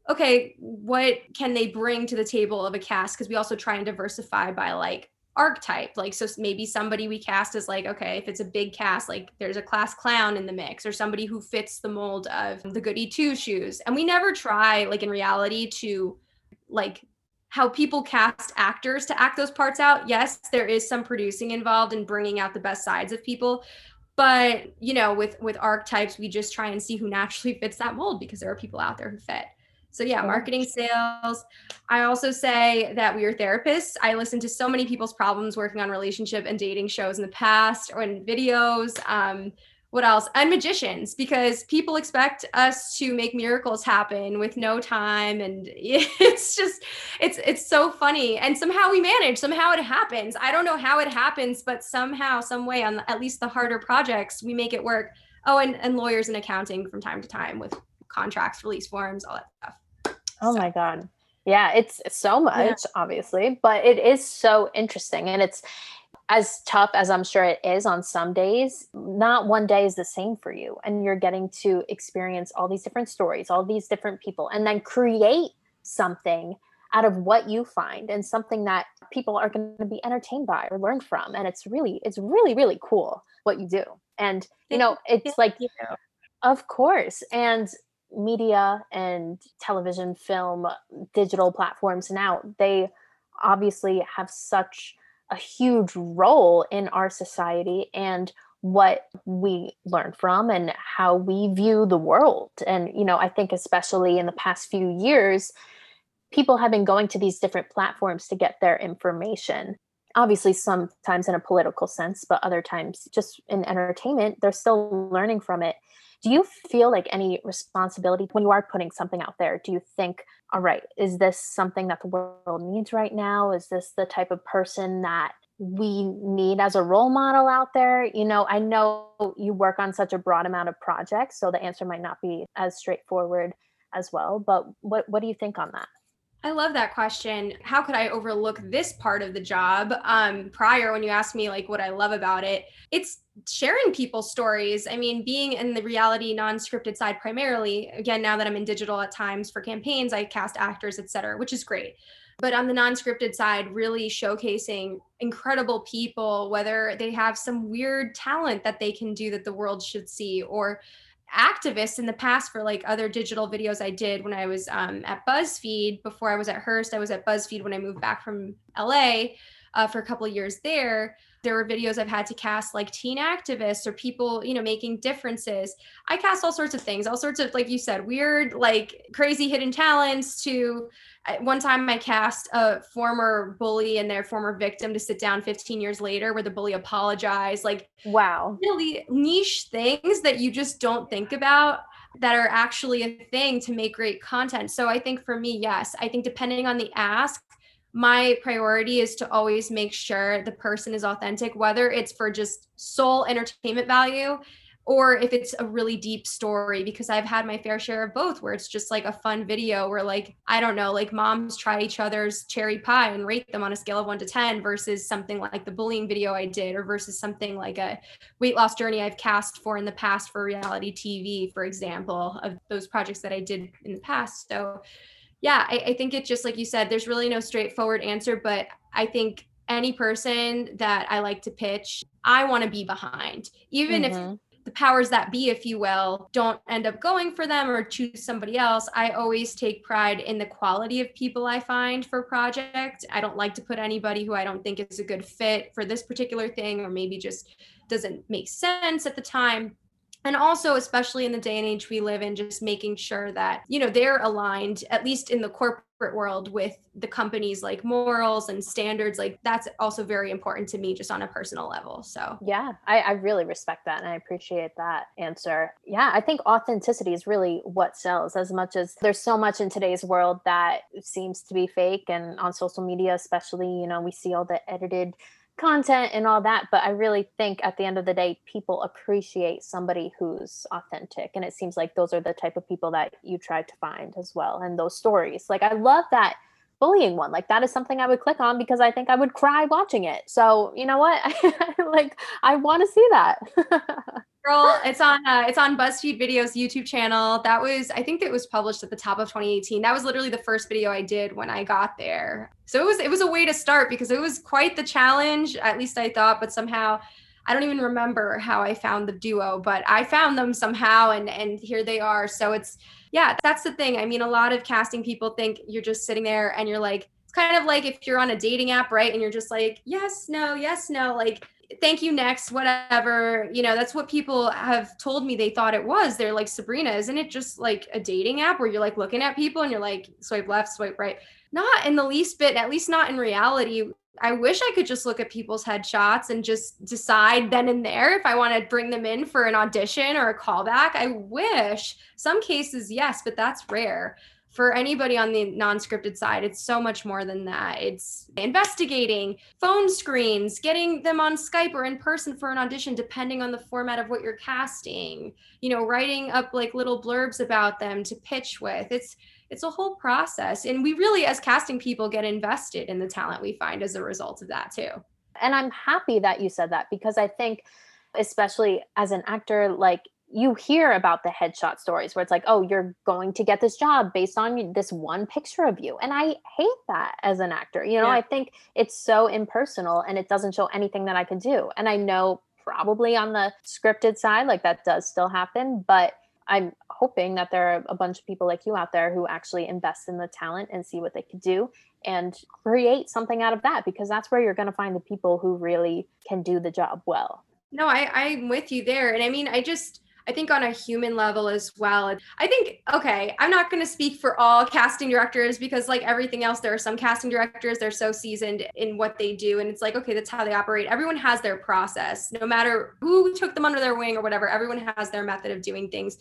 okay, what can they bring to the table of a cast? Because we also try and diversify by like archetype like so maybe somebody we cast is like okay if it's a big cast like there's a class clown in the mix or somebody who fits the mold of the goody two shoes and we never try like in reality to like how people cast actors to act those parts out yes there is some producing involved in bringing out the best sides of people but you know with with archetypes we just try and see who naturally <laughs> fits that mold because there are people out there who fit so yeah, marketing, sales. I also say that we are therapists. I listen to so many people's problems working on relationship and dating shows in the past or in videos. Um, what else? And magicians, because people expect us to make miracles happen with no time, and <laughs> it's just, it's it's so funny. And somehow we manage. Somehow it happens. I don't know how it happens, but somehow, some way, on at least the harder projects, we make it work. Oh, and and lawyers and accounting from time to time with contracts, release forms, all that stuff. Oh so. my God. Yeah, it's so much, yeah. obviously, but it is so interesting. And it's as tough as I'm sure it is on some days, not one day is the same for you. And you're getting to experience all these different stories, all these different people, and then create something out of what you find and something that people are going to be entertained by or learn from. And it's really, it's really, really cool what you do. And, you know, it's like, of course. And media and television, film, digital platforms now, they obviously have such a huge role in our society and what we learn from and how we view the world. And, you know, I think especially in the past few years, people have been going to these different platforms to get their information. Obviously, sometimes in a political sense, but other times just in entertainment, they're still learning from it do you feel like any responsibility when you are putting something out there do you think all right is this something that the world needs right now? Is this the type of person that we need as a role model out there? You know i know you work on such a broad amount of projects so the answer might not be as straightforward as well but what what do you think on that I love that question. How could I overlook this part of the job? Um, prior, when you asked me like what I love about it, it's sharing people's stories. I mean, being in the reality non-scripted side primarily. Again, now that I'm in digital at times for campaigns, I cast actors, etc., which is great. But on the non-scripted side, really showcasing incredible people, whether they have some weird talent that they can do that the world should see, or activists in the past for like other digital videos I did when I was um, at BuzzFeed before I was at Hearst. I was at BuzzFeed when I moved back from LA uh, for a couple years there there were videos I've had to cast like teen activists or people, you know, making differences. I cast all sorts of things, all sorts of, like you said, weird, like crazy hidden talents to one time I cast a former bully and their former victim to sit down 15 years later where the bully apologized. Like, wow, really niche things that you just don't think about that are actually a thing to make great content. So I think for me, yes, I think depending on the ask, my priority is to always make sure the person is authentic, whether it's for just sole entertainment value or if it's a really deep story, because I've had my fair share of both, where it's just like a fun video where, like, I don't know, like moms try each other's cherry pie and rate them on a scale of one to 10 versus something like the bullying video I did, or versus something like a weight loss journey I've cast for in the past for reality TV, for example, of those projects that I did in the past. So, yeah, I, I think it just like you said, there's really no straightforward answer, but I think any person that I like to pitch, I want to be behind, even mm-hmm. if the powers that be, if you will, don't end up going for them or choose somebody else. I always take pride in the quality of people I find for project. I don't like to put anybody who I don't think is a good fit for this particular thing or maybe just doesn't make sense at the time and also especially in the day and age we live in just making sure that you know they're aligned at least in the corporate world with the company's like morals and standards like that's also very important to me just on a personal level so. Yeah I, I really respect that and i appreciate that answer. Yeah i think authenticity is really what sells as much as there's so much in today's world that seems to be fake and on social media especially you know we see all the edited content and all that but i really think at the end of the day people appreciate somebody who's authentic and it seems like those are the type of people that you try to find as well and those stories. Like i love that bullying one. Like that is something i would click on because i think i would cry watching it. So you know what? <laughs> Like i want to see that <laughs> Girl, it's on uh, it's on BuzzFeed Videos YouTube channel. That was I think it was published at the top of 2018. That was literally the first video I did when I got there. So it was it was a way to start because it was quite the challenge, at least I thought, but somehow I don't even remember how I found the duo, but I found them somehow and and here they are. So it's yeah, that's the thing. I mean, a lot of casting people think you're just sitting there and you're like it's kind of like if you're on a dating app, right? And you're just like, yes, no, yes, no, like thank you next whatever. You know that's what people have told me they thought it was. They're like sabrina isn't it just like a dating app where you're like looking at people and you're like swipe left swipe right? Not in the least bit at least not in reality. I wish i could just look at people's headshots and just decide then and there if i want to bring them in for an audition or a callback. I wish. Some cases yes but that's rare for anybody on the non-scripted side it's so much more than that. It's investigating phone screens getting them on skype or in person for an audition depending on the format of what you're casting you know writing up like little blurbs about them to pitch with. It's it's a whole process and we really as casting people get invested in the talent we find as a result of that too. And i'm happy that you said that because i think especially as an actor like you hear about the headshot stories where it's like, oh, you're going to get this job based on this one picture of you. And I hate that as an actor. You know, yeah. I think it's so impersonal and it doesn't show anything that I could do. And I know probably on the scripted side, like that does still happen, but I'm hoping that there are a bunch of people like you out there who actually invest in the talent and see what they could do and create something out of that because that's where you're going to find the people who really can do the job well. No, I, I'm with you there. And I mean, I just, I think on a human level as well. I think, okay, I'm not going to speak for all casting directors because, like everything else, there are some casting directors, they're so seasoned in what they do. And it's like, okay, that's how they operate. Everyone has their process, no matter who took them under their wing or whatever, everyone has their method of doing things.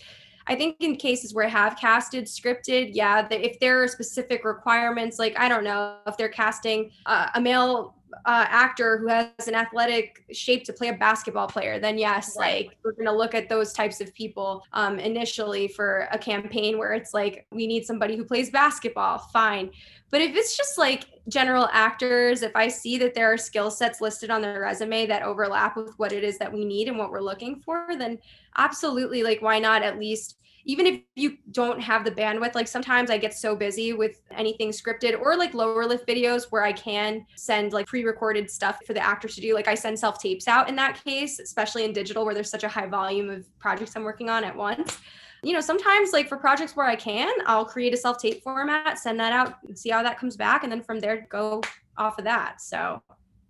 I think in cases where I have casted scripted, yeah, if there are specific requirements, like I don't know, if they're casting a male uh, actor who has an athletic shape to play a basketball player, then yes, right. like we're going to look at those types of people um, initially for a campaign where it's like we need somebody who plays basketball. Fine. But if it's just like general actors, if I see that there are skill sets listed on their resume that overlap with what it is that we need and what we're looking for, then absolutely, like, why not at least even if you don't have the bandwidth, like sometimes I get so busy with anything scripted or like lower lift videos where I can send like pre recorded stuff for the actors to do. Like I send self tapes out in that case, especially in digital where there's such a high volume of projects I'm working on at once. You know, sometimes like for projects where I can, I'll create a self tape format, send that out, and see how that comes back. And then from there, go off of that. So,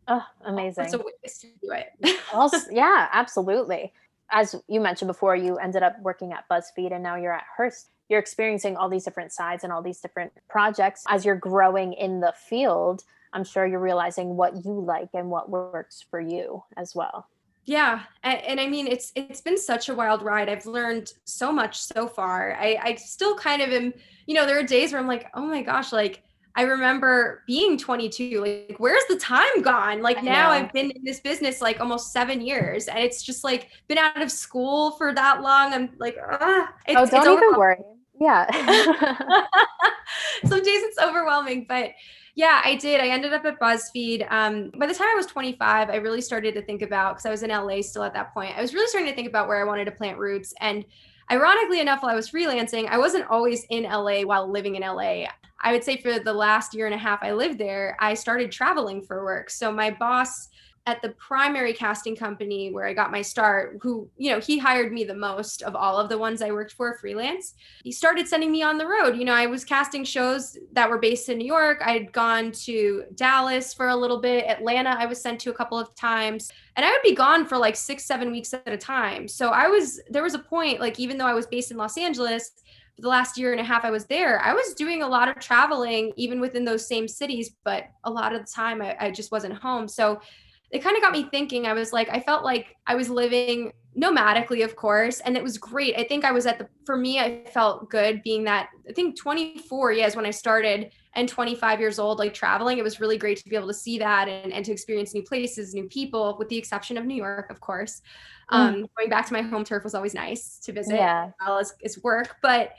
oh, amazing. That's a way to do it. also, yeah, absolutely as you mentioned before, you ended up working at BuzzFeed and now you're at Hearst. You're experiencing all these different sides and all these different projects. As you're growing in the field, I'm sure you're realizing what you like and what works for you as well. Yeah, and, and, I mean it's it's been such a wild ride. I've learned so much so far. I I still kind of am, you know, there are days where I'm like, "Oh my gosh, like I remember being 22, like, where's the time gone? Like, now I've been in this business like almost seven years, and it's just like been out of school for that long. I'm like, ah, it's, oh, don't even worry. Yeah. <laughs> Some days it's overwhelming, but yeah, I did. I ended up at BuzzFeed. Um, by the time I was 25, I really started to think about because I was in LA still at that point. I was really starting to think about where I wanted to plant roots. And ironically enough, while I was freelancing, I wasn't always in LA while living in LA. I would say for the last year and a half I lived there, I started traveling for work. So my boss at the primary casting company where I got my start, who, you know, he hired me the most of all of the ones I worked for freelance. He started sending me on the road. You know, I was casting shows that were based in New York. I'd gone to Dallas for a little bit, Atlanta, I was sent to a couple of times, and I would be gone for like six, seven weeks at a time. So I was, there was a point, like, even though I was based in Los Angeles, for the last year and a half I was there, I was doing a lot of traveling, even within those same cities, but a lot of the time I, I just wasn't home. So it kind of got me thinking. I was like, I felt like I was living nomadically, of course, and it was great. I think I was at the, for me, I felt good being that, I think 24, yeah, is when I started, and 25 years old, like traveling. It was really great to be able to see that and, and to experience new places, new people, with the exception of New York, of course. Mm. Um, mm. Going back to my home turf was always nice to visit, yeah. as well as, as work. But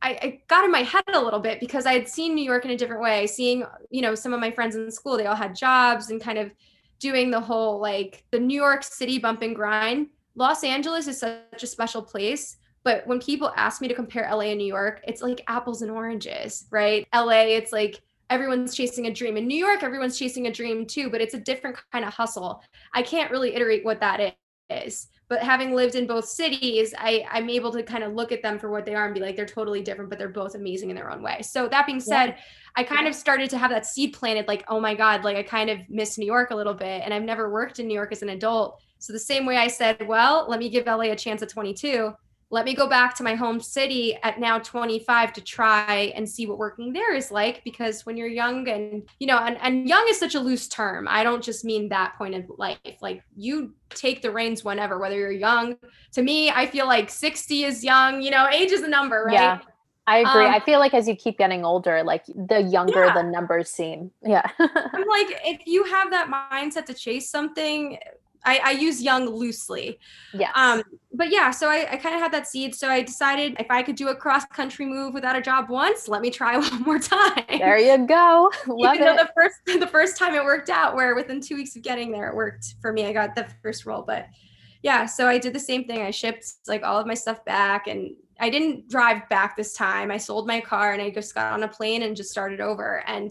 I, I got in my head a little bit because I had seen New York in a different way. Seeing, you know, some of my friends in school, they all had jobs and kind of doing the whole like the New York City bump and grind. Los Angeles is such a special place. But when people ask me to compare LA and New York, it's like apples and oranges, right? LA, it's like everyone's chasing a dream. In New York, everyone's chasing a dream too, but it's a different kind of hustle. I can't really iterate what that is. But having lived in both cities, I, I'm able to kind of look at them for what they are and be like, they're totally different, but they're both amazing in their own way. So that being said, yeah. I kind yeah. of started to have that seed planted, like, oh my God, like I kind of miss New York a little bit. And I've never worked in New York as an adult. So the same way I said, well, let me give LA a chance at 22 let me go back to my home city at now 25 to try and see what working there is like because when you're young and you know and, and young is such a loose term i don't just mean that point of life like you take the reins whenever whether you're young to me i feel like 60 is young you know age is a number right yeah I agree. Um, I feel like as you keep getting older, like the younger yeah. the numbers seem. <laughs> Yeah. I'm like, if you have that mindset to chase something, I, I use young loosely. Yeah. Um, but yeah, so I, I kind of had that seed. So I decided if I could do a cross country move without a job once, let me try <laughs> one more time. There you go. <laughs> Love Even it. the first <laughs> the first time it worked out, where within two weeks of getting there, it worked for me. I got the first role. But yeah, so I did the same thing. I shipped like all of my stuff back and I didn't drive back this time. I sold my car and I just got on a plane and just started over. And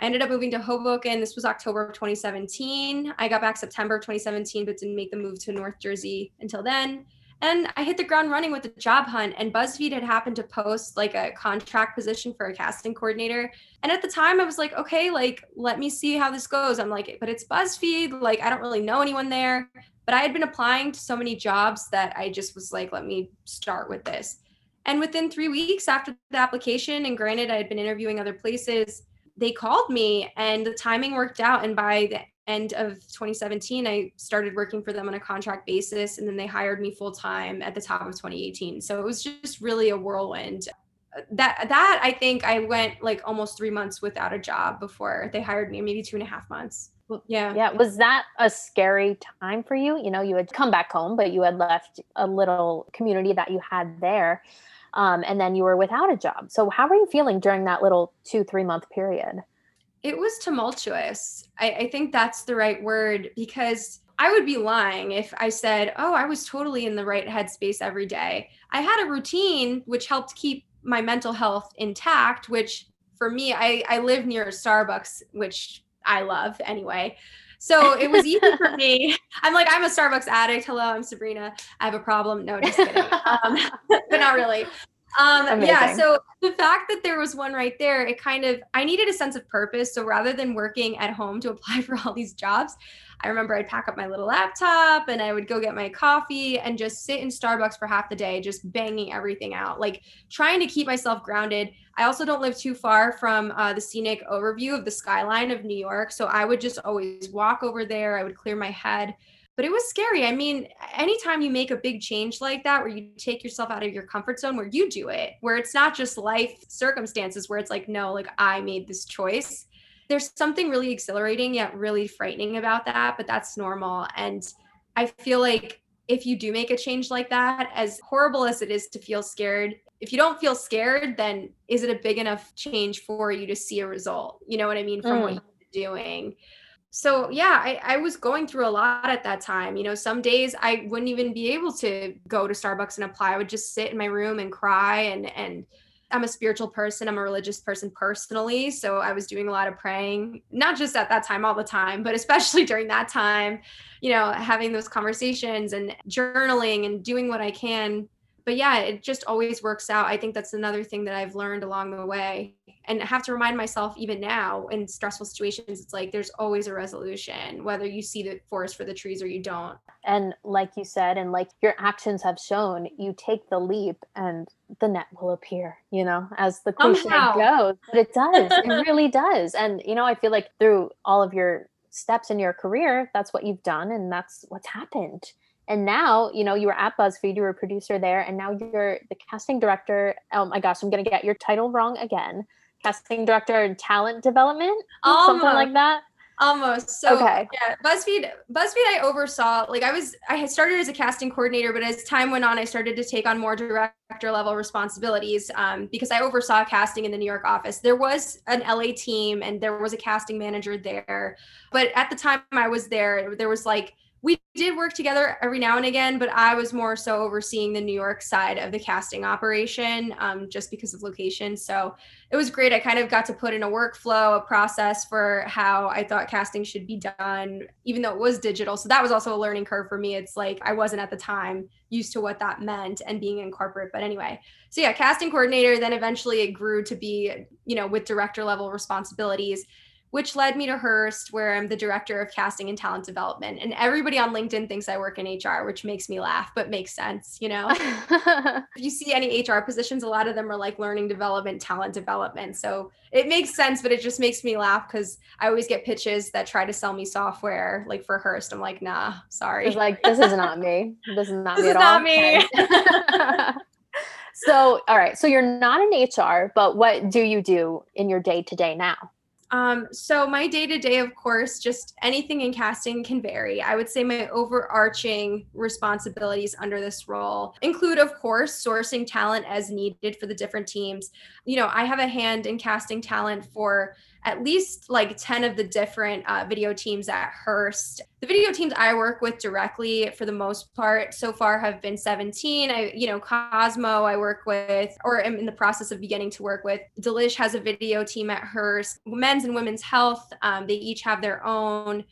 I ended up moving to Hoboken. This was October of 2017. I got back September 2017, but didn't make the move to North Jersey until then. And I hit the ground running with the job hunt. And BuzzFeed had happened to post like a contract position for a casting coordinator. And at the time, I was like, okay, like, let me see how this goes. I'm like, but it's BuzzFeed. Like, I don't really know anyone there. But I had been applying to so many jobs that I just was like, let me start with this. And within three weeks after the application, and granted, I had been interviewing other places, they called me and the timing worked out. And by the end of 2017, I started working for them on a contract basis. And then they hired me full time at the top of 2018. So it was just really a whirlwind. That that I think I went like almost three months without a job before they hired me, maybe two and a half months. Yeah. Yeah. Was that a scary time for you? You know, you had come back home, but you had left a little community that you had there um, and then you were without a job. So how were you feeling during that little two three month period? It was tumultuous. I, I think that's the right word because I would be lying if I said, "Oh, I was totally in the right headspace every day." I had a routine which helped keep my mental health intact, which for me, I, I live near Starbucks, which I love anyway. So it was easy for me. <laughs> I'm like, I'm a Starbucks addict. Hello, I'm Sabrina. I have a problem. No, just kidding. <laughs> Um, <laughs> but not really. Um, yeah. So the fact that there was one right there, it kind of, I needed a sense of purpose. So rather than working at home to apply for all these jobs, I remember I'd pack up my little laptop and I would go get my coffee and just sit in Starbucks for half the day, just banging everything out, like trying to keep myself grounded. I also don't live too far from uh, the scenic overview of the skyline of New York. So I would just always walk over there. I would clear my head. But it was scary. I mean, anytime you make a big change like that, where you take yourself out of your comfort zone, where you do it, where it's not just life circumstances, where it's like, no, like I made this choice there's something really exhilarating yet really frightening about that, but that's normal. And I feel like if you do make a change like that, as horrible as it is to feel scared, if you don't feel scared, then is it a big enough change for you to see a result? You know what I mean? From mm. what you're doing. So yeah, I, I was going through a lot at that time. You know, some days I wouldn't even be able to go to Starbucks and apply. I would just sit in my room and cry and and I'm a spiritual person, I'm a religious person personally. So I was doing a lot of praying, not just at that time all the time, but especially <laughs> during that time, you know, having those conversations and journaling and doing what I can but yeah, it just always works out. I think that's another thing that I've learned along the way. And I have to remind myself even now in stressful situations, it's like there's always a resolution, whether you see the forest for the trees or you don't. And like you said, and like your actions have shown, you take the leap and the net will appear, you know, as the cliche Somehow. goes. But it does. it really <laughs> does. And, you know, I feel like through all of your steps in your career, that's what you've done and that's what's happened. And now, you know, you were at BuzzFeed, you were a producer there, and now you're the casting director. Oh my gosh, I'm gonna get your title wrong again. Casting director in talent development, Almost. something like that. Almost. So okay. yeah, BuzzFeed. BuzzFeed, I oversaw. Like I was, I had started as a casting coordinator, but as time went on, I started to take on more director level responsibilities um, because I oversaw casting in the New York office. There was an LA team, and there was a casting manager there, but at the time I was there, there was like we did work together every now and again, but I was more so overseeing the New York side of the casting operation um, just because of location. So it was great. I kind of got to put in a workflow, a process for how I thought casting should be done, even though it was digital. So that was also a learning curve for me. It's like I wasn't at the time used to what that meant and being in corporate. But anyway, so yeah, casting coordinator, then eventually it grew to be, you know, with director level responsibilities which led me to Hearst, where I'm the director of casting and talent development. And everybody on LinkedIn thinks I work in HR, which makes me laugh, but makes sense, you know? <laughs> if you see any HR positions, a lot of them are like learning development, talent development. So it makes sense, but it just makes me laugh because I always get pitches that try to sell me software, like for Hearst. I'm like, nah, sorry. It's like, this is not me. This is not this me all. Is not me. <laughs> so, all right. So you're not in HR, but what do you do in your day to day now? Um, so my day to day, of course, just anything in casting can vary. I would say my overarching responsibilities under this role include, of course, sourcing talent as needed for the different teams. You know, I have a hand in casting talent for at least like 10 of the different uh, video teams at Hearst. The video teams I work with directly for the most part so far have been 17. I, you know, Cosmo I work with or am in the process of beginning to work with. Delish has a video team at Hearst. Men's and women's health, um, they each have their own.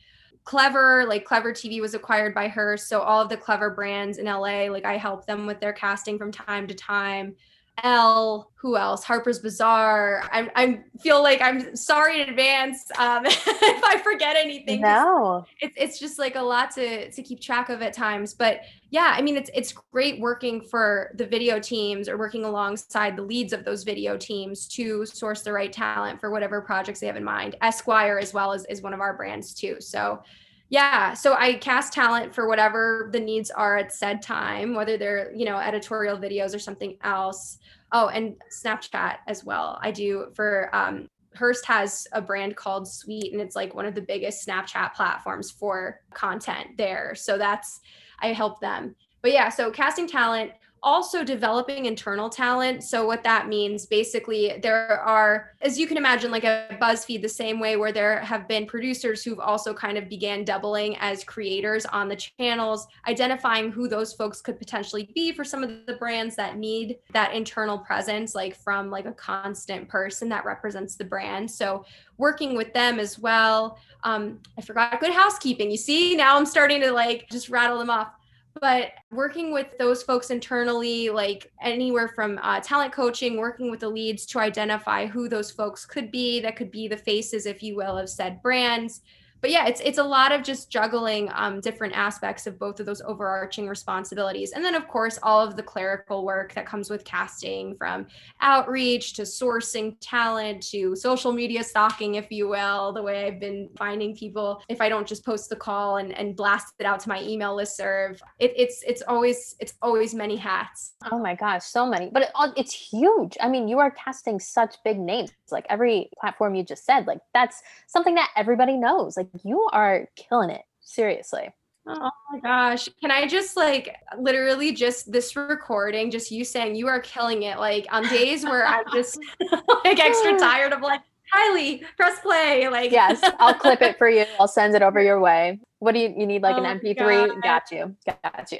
Clevver, like Clevver TV was acquired by Hearst. So all of the Clevver brands in LA, like I help them with their casting from time to time. Elle, who else? Harper's Bazaar. I'm I feel like I'm sorry in advance um, <laughs> if I forget anything. No, it's it's just like a lot to to keep track of at times. But yeah, I mean it's it's great working for the video teams or working alongside the leads of those video teams to source the right talent for whatever projects they have in mind. Esquire as well as is one of our brands too. So yeah so i cast talent for whatever the needs are at said time whether they're you know editorial videos or something else oh and snapchat as well i do for um Hearst has a brand called Sweet, and it's like one of the biggest Snapchat platforms for content there. So that's, I help them. But yeah, so casting talent, also developing internal talent. So what that means basically there are as you can imagine like a BuzzFeed the same way where there have been producers who've also kind of began doubling as creators on the channels, identifying who those folks could potentially be for some of the brands that need that internal presence like from like a constant person that represents the brand. So working with them as well. Um, I forgot good housekeeping. You see, now I'm starting to like just rattle them off but working with those folks internally like anywhere from uh, talent coaching working with the leads to identify who those folks could be that could be the faces if you will of said brands but yeah, it's it's a lot of just juggling um, different aspects of both of those overarching responsibilities, and then of course all of the clerical work that comes with casting, from outreach to sourcing talent to social media stalking, if you will. The way I've been finding people, if I don't just post the call and, and blast it out to my email listserv, it, it's it's always it's always many hats. Oh my gosh, so many, but it, it's huge. I mean, you are casting such big names, like every platform you just said, like that's something that everybody knows, like like you are killing it. Seriously. Oh my gosh. Can I just like literally just this recording, just you saying you are killing it? Like on days where I'm just <laughs> like extra <laughs> tired of like, Kylie, press play. Like, yes, I'll clip it for you. <laughs> I'll send it over your way. What do you you need like oh an MP3? God. Got you. Got you.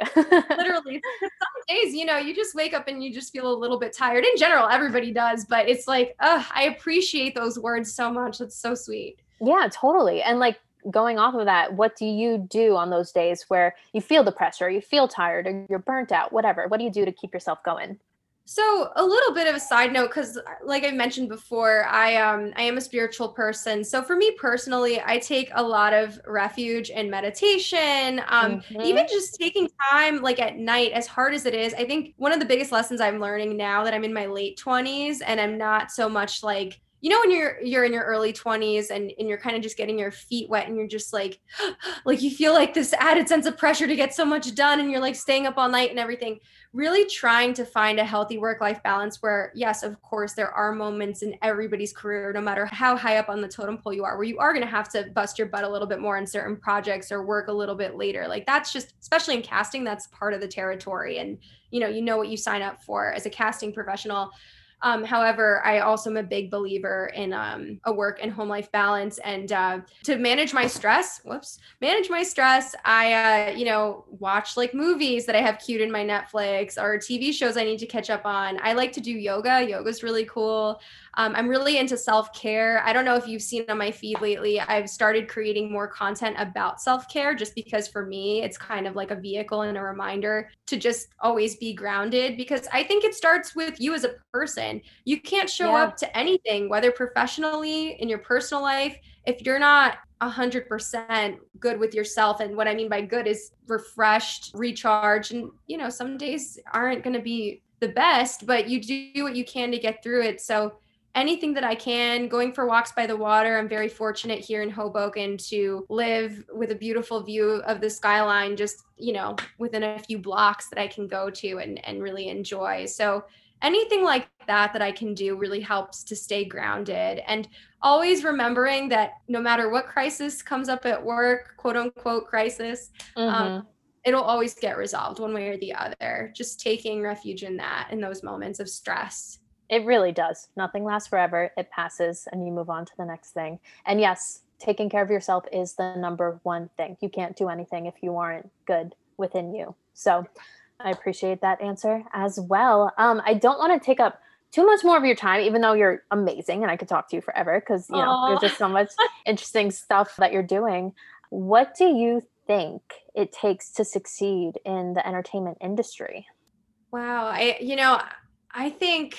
Literally. Some days, you know, you just wake up and you just feel a little bit tired. In general, everybody does, but it's like, oh, I appreciate those words so much. It's so sweet. Yeah, totally. And like going off of that, what do you do on those days where you feel the pressure, you feel tired, or you're burnt out, whatever? What do you do to keep yourself going? So a little bit of a side note, because like I mentioned before, I um I am a spiritual person. So for me personally, I take a lot of refuge in meditation. Um, mm-hmm. even just taking time like at night, as hard as it is, I think one of the biggest lessons I'm learning now that I'm in my late 20s and I'm not so much like you know when you're you're in your early 20s and, and you're kind of just getting your feet wet and you're just like <gasps> like you feel like this added sense of pressure to get so much done and you're like staying up all night and everything really trying to find a healthy work life balance where yes of course there are moments in everybody's career no matter how high up on the totem pole you are where you are going to have to bust your butt a little bit more in certain projects or work a little bit later. Like that's just especially in casting that's part of the territory and you know you know what you sign up for as a casting professional um, however, I also am a big believer in um, a work and home life balance. And uh, to manage my stress, whoops, manage my stress, I, uh, you know, watch like movies that I have queued in my Netflix or TV shows I need to catch up on. I like to do yoga. Yoga's really cool. Um, I'm really into self care. I don't know if you've seen on my feed lately, I've started creating more content about self care just because for me, it's kind of like a vehicle and a reminder to just always be grounded because I think it starts with you as a person. You can't show yeah. up to anything, whether professionally, in your personal life, if you're not 100% good with yourself and what i mean by good is refreshed recharged and you know some days aren't going to be the best but you do what you can to get through it so anything that I can, going for walks by the water. I'm very fortunate here in Hoboken to live with a beautiful view of the skyline, just, you know, within a few blocks that I can go to and, and really enjoy. So anything like that that I can do really helps to stay grounded and always remembering that no matter what crisis comes up at work, quote unquote crisis, um, mm-hmm. um, it'll always get resolved one way or the other. Just taking refuge in that in those moments of stress. It really does. Nothing lasts forever. It passes and you move on to the next thing. And yes, taking care of yourself is the number one thing. You can't do anything if you aren't good within you. So I appreciate that answer as well. Um, I don't want to take up too much more of your time, even though you're amazing and I could talk to you forever because you know Aww. there's just so much <laughs> interesting stuff that you're doing. What do you think it takes to succeed in the entertainment industry? Wow, I you know I think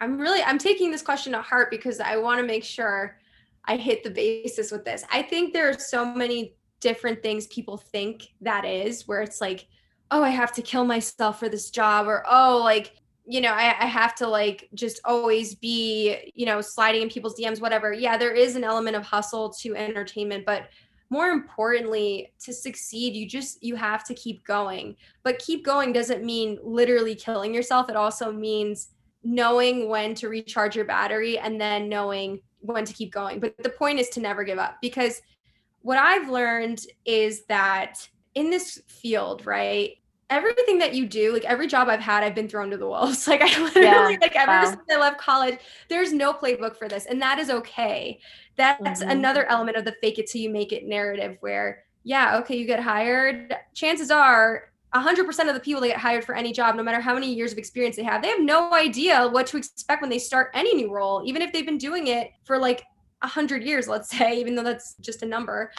I'm really I'm taking this question to heart because I want to make sure I hit the basis with this. I think there are so many different things people think that is where it's like, oh, I have to kill myself for this job, or oh, like, you know, I, I have to like just always be, you know, sliding in people's DMs, whatever. Yeah, there is an element of hustle to entertainment, but more importantly to succeed you just you have to keep going but keep going doesn't mean literally killing yourself it also means knowing when to recharge your battery and then knowing when to keep going. But the point is to never give up because what I've learned is that in this field, right? Everything that you do, like every job I've had, I've been thrown to the wolves. <laughs> Like I literally, yeah. like ever wow. since I left college, there's no playbook for this. And that is okay. That's mm-hmm. another element of the fake it till you make it narrative where, yeah, okay, you get hired. Chances are 100% of the people that get hired for any job, no matter how many years of experience they have, they have no idea what to expect when they start any new role, even if they've been doing it for like 100 years, let's say, even though that's just a number.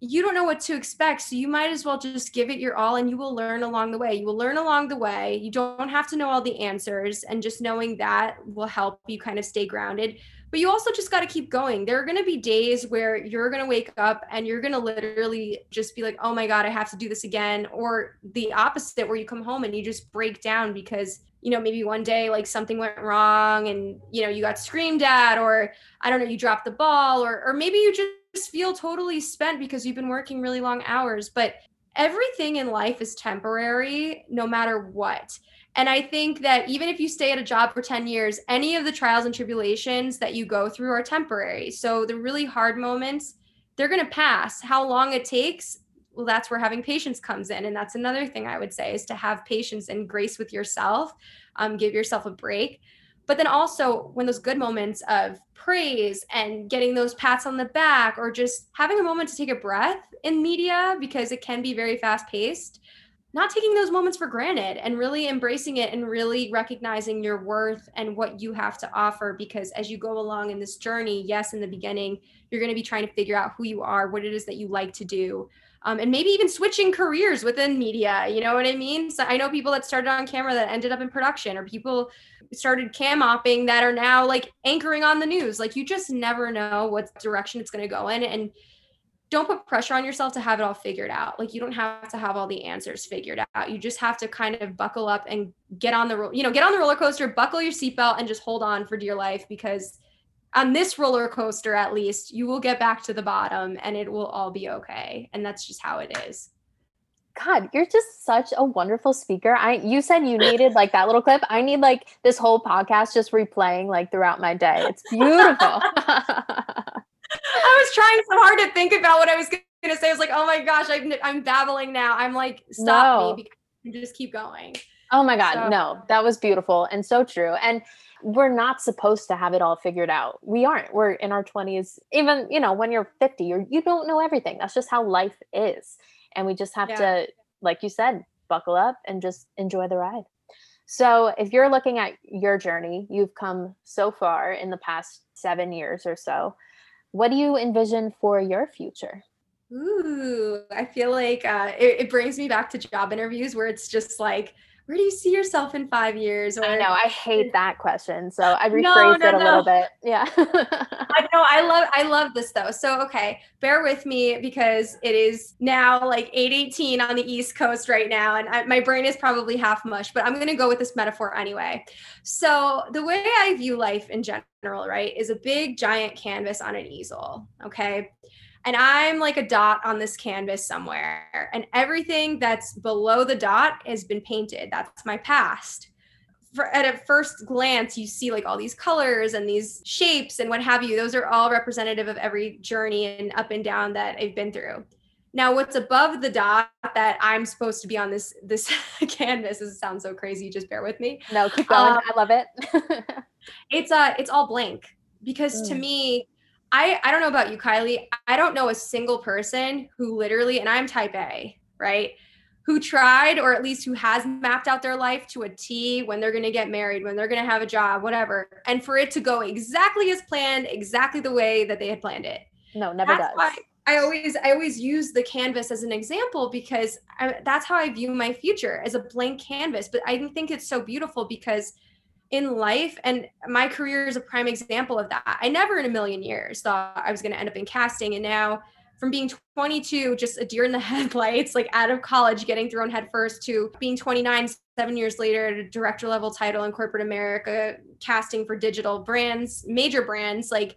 You don't know what to expect. So you might as well just give it your all and you will learn along the way. You will learn along the way. You don't have to know all the answers. And just knowing that will help you kind of stay grounded but you also just got to keep going. There are going to be days where you're going to wake up and you're going to literally just be like, oh my God, I have to do this again. Or the opposite, where you come home and you just break down because, you know, maybe one day like something went wrong and, you know, you got screamed at, or I don't know, you dropped the ball, or, or maybe you just feel totally spent because you've been working really long hours. But everything in life is temporary no matter what. And I think that even if you stay at a job for 10 years, any of the trials and tribulations that you go through are temporary. So the really hard moments, they're going to pass. How long it takes, well, that's where having patience comes in. And that's another thing I would say is to have patience and grace with yourself, um, give yourself a break. But then also when those good moments of praise and getting those pats on the back or just having a moment to take a breath in media because it can be very fast paced not taking those moments for granted and really embracing it and really recognizing your worth and what you have to offer because as you go along in this journey yes in the beginning you're going to be trying to figure out who you are what it is that you like to do um, and maybe even switching careers within media you know what i mean? So i know people that started on camera that ended up in production or people started cam mopping that are now like anchoring on the news like you just never know what direction it's going to go in and don't put pressure on yourself to have it all figured out. Like you don't have to have all the answers figured out. You just have to kind of buckle up and get on the you know, get on the roller coaster, buckle your seatbelt and just hold on for dear life because on this roller coaster at least, you will get back to the bottom and it will all be okay. And that's just how it is. God, you're just such a wonderful speaker. I you said you needed like that little clip. I need like this whole podcast just replaying like throughout my day. It's beautiful. <laughs> I was trying so hard to think about what I was going to say. I was like, oh my gosh, I'm, I'm babbling now. I'm like, stop no. me because just keep going. Oh my God. So. No, that was beautiful and so true. And we're not supposed to have it all figured out. We aren't. We're in our 20s. Even, you know, when you're 50, you're, you don't know everything. That's just how life is. And we just have yeah. to, like you said, buckle up and just enjoy the ride. So, if you're looking at your journey, you've come so far in the past seven years or so. What do you envision for your future? Ooh, I feel like uh, it, it brings me back to job interviews where it's just like, where do you see yourself in five years? Or I know I hate that question, so I rephrase no, no, it a no. little bit. Yeah, I know I love I love this though. So okay, bear with me because it is now like eight eighteen on the East Coast right now, and I, my brain is probably half mush. But I'm gonna go with this metaphor anyway. So the way I view life in general, right, is a big giant canvas on an easel. Okay and I'm like a dot on this canvas somewhere, and everything that's below the dot has been painted. That's my past. For, at a first glance, you see like all these colors and these shapes and what have you. Those are all representative of every journey and up and down that I've been through. Now, what's above the dot that I'm supposed to be on this this <laughs> canvas? This sounds so crazy. Just bear with me. No, keep going. Um, I love it. <laughs> it's uh, it's all blank because mm. to me, I I don't know about you, Kylie. I don't know a single person who literally, and I'm type A, right? Who tried or at least who has mapped out their life to a T when they're going to get married, when they're going to have a job, whatever, and for it to go exactly as planned, exactly the way that they had planned it. No, never that's does. Why I always I always use the canvas as an example because I, that's how I view my future as a blank canvas. But I think it's so beautiful because in life and my career is a prime example of that. I never in a million years thought i was going to end up in casting and now from being 22 just a deer in the <laughs> headlights like out of college getting thrown headfirst to being 29 seven years later at a director level title in corporate america casting for digital brands major brands like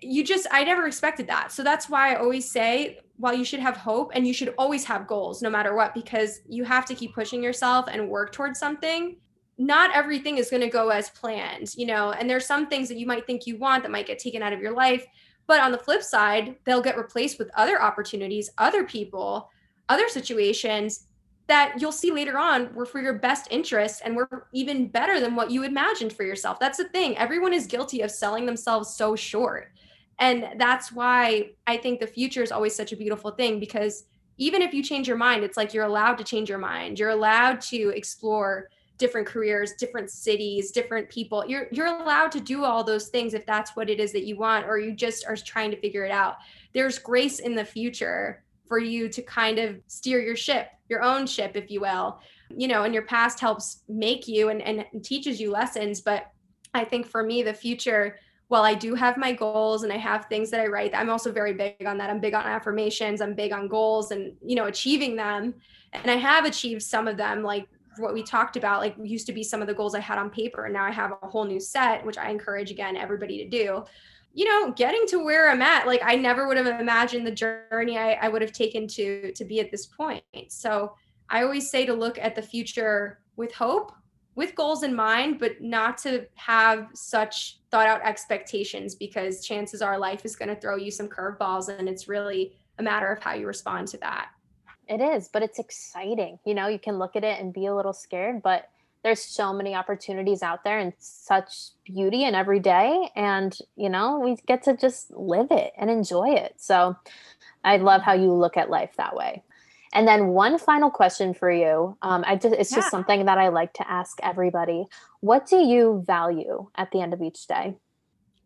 you just i never expected that. So that's why i always say while you should have hope and you should always have goals no matter what because you have to keep pushing yourself and work towards something not everything is going to go as planned, you know, and there's some things that you might think you want that might get taken out of your life. But on the flip side, they'll get replaced with other opportunities, other people, other situations that you'll see later on were for your best interest and were even better than what you imagined for yourself. That's the thing. Everyone is guilty of selling themselves so short. And that's why I think the future is always such a beautiful thing because even if you change your mind, it's like you're allowed to change your mind. You're allowed to explore different careers, different cities, different people. You're you're allowed to do all those things if that's what it is that you want or you just are trying to figure it out. There's grace in the future for you to kind of steer your ship, your own ship if you will. You know, and your past helps make you and, and teaches you lessons, but I think for me the future while I do have my goals and I have things that I write, I'm also very big on that. I'm big on affirmations, I'm big on goals and, you know, achieving them. And I have achieved some of them, like what we talked about like used to be some of the goals i had on paper and now i have a whole new set which i encourage again everybody to do. You know getting to where i'm at like i never would have imagined the journey i, I would have taken to to be at this point. So i always say to look at the future with hope with goals in mind but not to have such thought out expectations because chances are life is going to throw you some curveballs and it's really a matter of how you respond to that it is, but it's exciting. You know, you can look at it and be a little scared, but there's so many opportunities out there and such beauty in every day and you know we get to just live it and enjoy it. So i love how you look at life that way. And then one final question for you um, i just it's yeah. just something that i like to ask everybody. What do you value at the end of each day?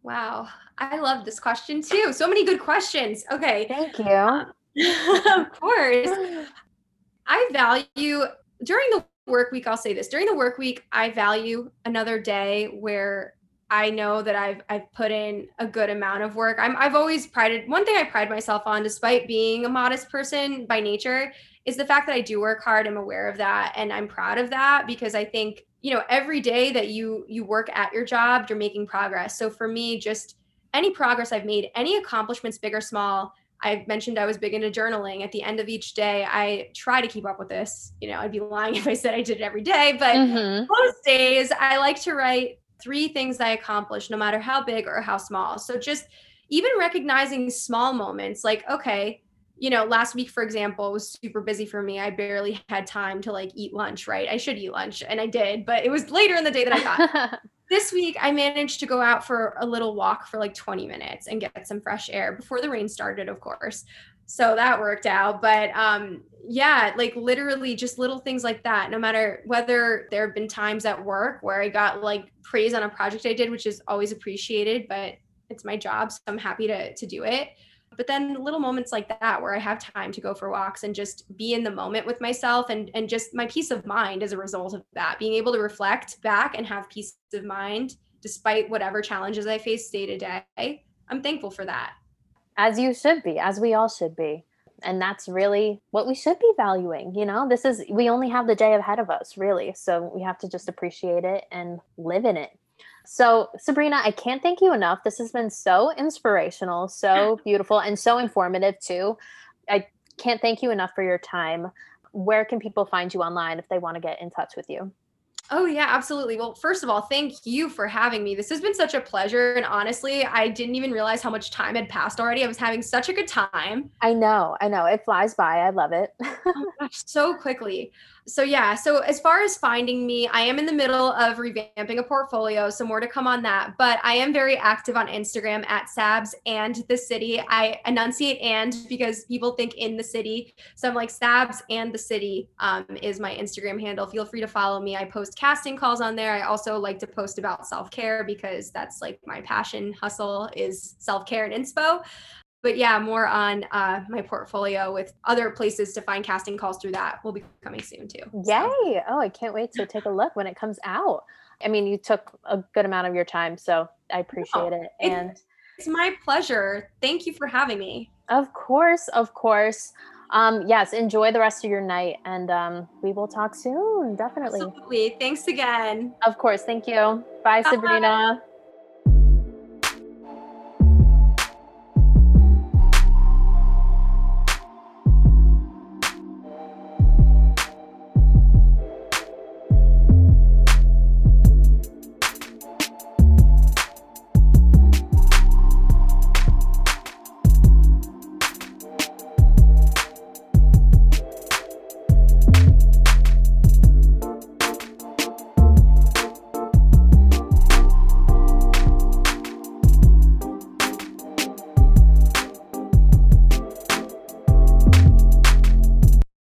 Wow i love this question too. So many good questions. Okay. Thank you <laughs> of course <laughs> i value during the work week, I'll say this during the work week, I value another day where I know that I've I've put in a good amount of work. I'm I've always prided one thing I pride myself on, despite being a modest person by nature, is the fact that I do work hard. I'm aware of that and I'm proud of that because I think, you know, every day that you you work at your job, you're making progress. So for me, just any progress I've made, any accomplishments, big or small, I mentioned I was big into journaling. At the end of each day, I try to keep up with this. You know, I'd be lying <laughs> if I said I did it every day, but mm-hmm. most days I like to write three things I accomplished, no matter how big or how small. So just even recognizing small moments like, okay, you know, last week, for example, was super busy for me. I barely had time to like eat lunch, right? I should eat lunch and I did, but it was later in the day that I got. <laughs> this week I managed to go out for a little walk for like 20 minutes and get some fresh air before the rain started, of course. So that worked out. But um, yeah, like literally just little things like that. No matter whether there have been times at work where I got like praise on a project I did, which is always appreciated, but it's my job. So I'm happy to to do it but then little moments like that where i have time to go for walks and just be in the moment with myself and and just my peace of mind as a result of that. Being able to reflect back and have peace of mind despite whatever challenges i face day to day i'm thankful for that. As you should be as we all should be. And that's really what we should be valuing you know? This is we only have the day ahead of us really. So we have to just appreciate it and live in it so, Sabrina, I can't thank you enough. This has been so inspirational, so <laughs> beautiful, and so informative too. I can't thank you enough for your time. Where can people find you online if they want to get in touch with you? Oh, yeah, absolutely. Well, first of all, thank you for having me. This has been such a pleasure. And honestly, I didn't even realize how much time had passed already. I was having such a good time. I know. I know. It flies by. I love it. oh, <laughs> gosh, so quickly so yeah so as far as finding me i am in the middle of revamping a portfolio so more to come on that but i am very active on instagram at sabs and the city. I enunciate and because people think in the city so i'm like sabs and the city um, is my instagram handle. Feel free to follow me. I post casting calls on there. I also like to post about self-care because that's like my passion hustle is self-care and inspo but yeah, more on uh, my portfolio with other places to find casting calls through that will be coming soon too. Yay! Oh, I can't wait to take a look when it comes out. I mean, you took a good amount of your time, so I appreciate it. And it's, it's my pleasure. Thank you for having me. Of course, of course. Um, yes, enjoy the rest of your night, and um, we will talk soon. Definitely. Absolutely. Thanks again. Of course. Thank you. Bye. Bye. Sabrina.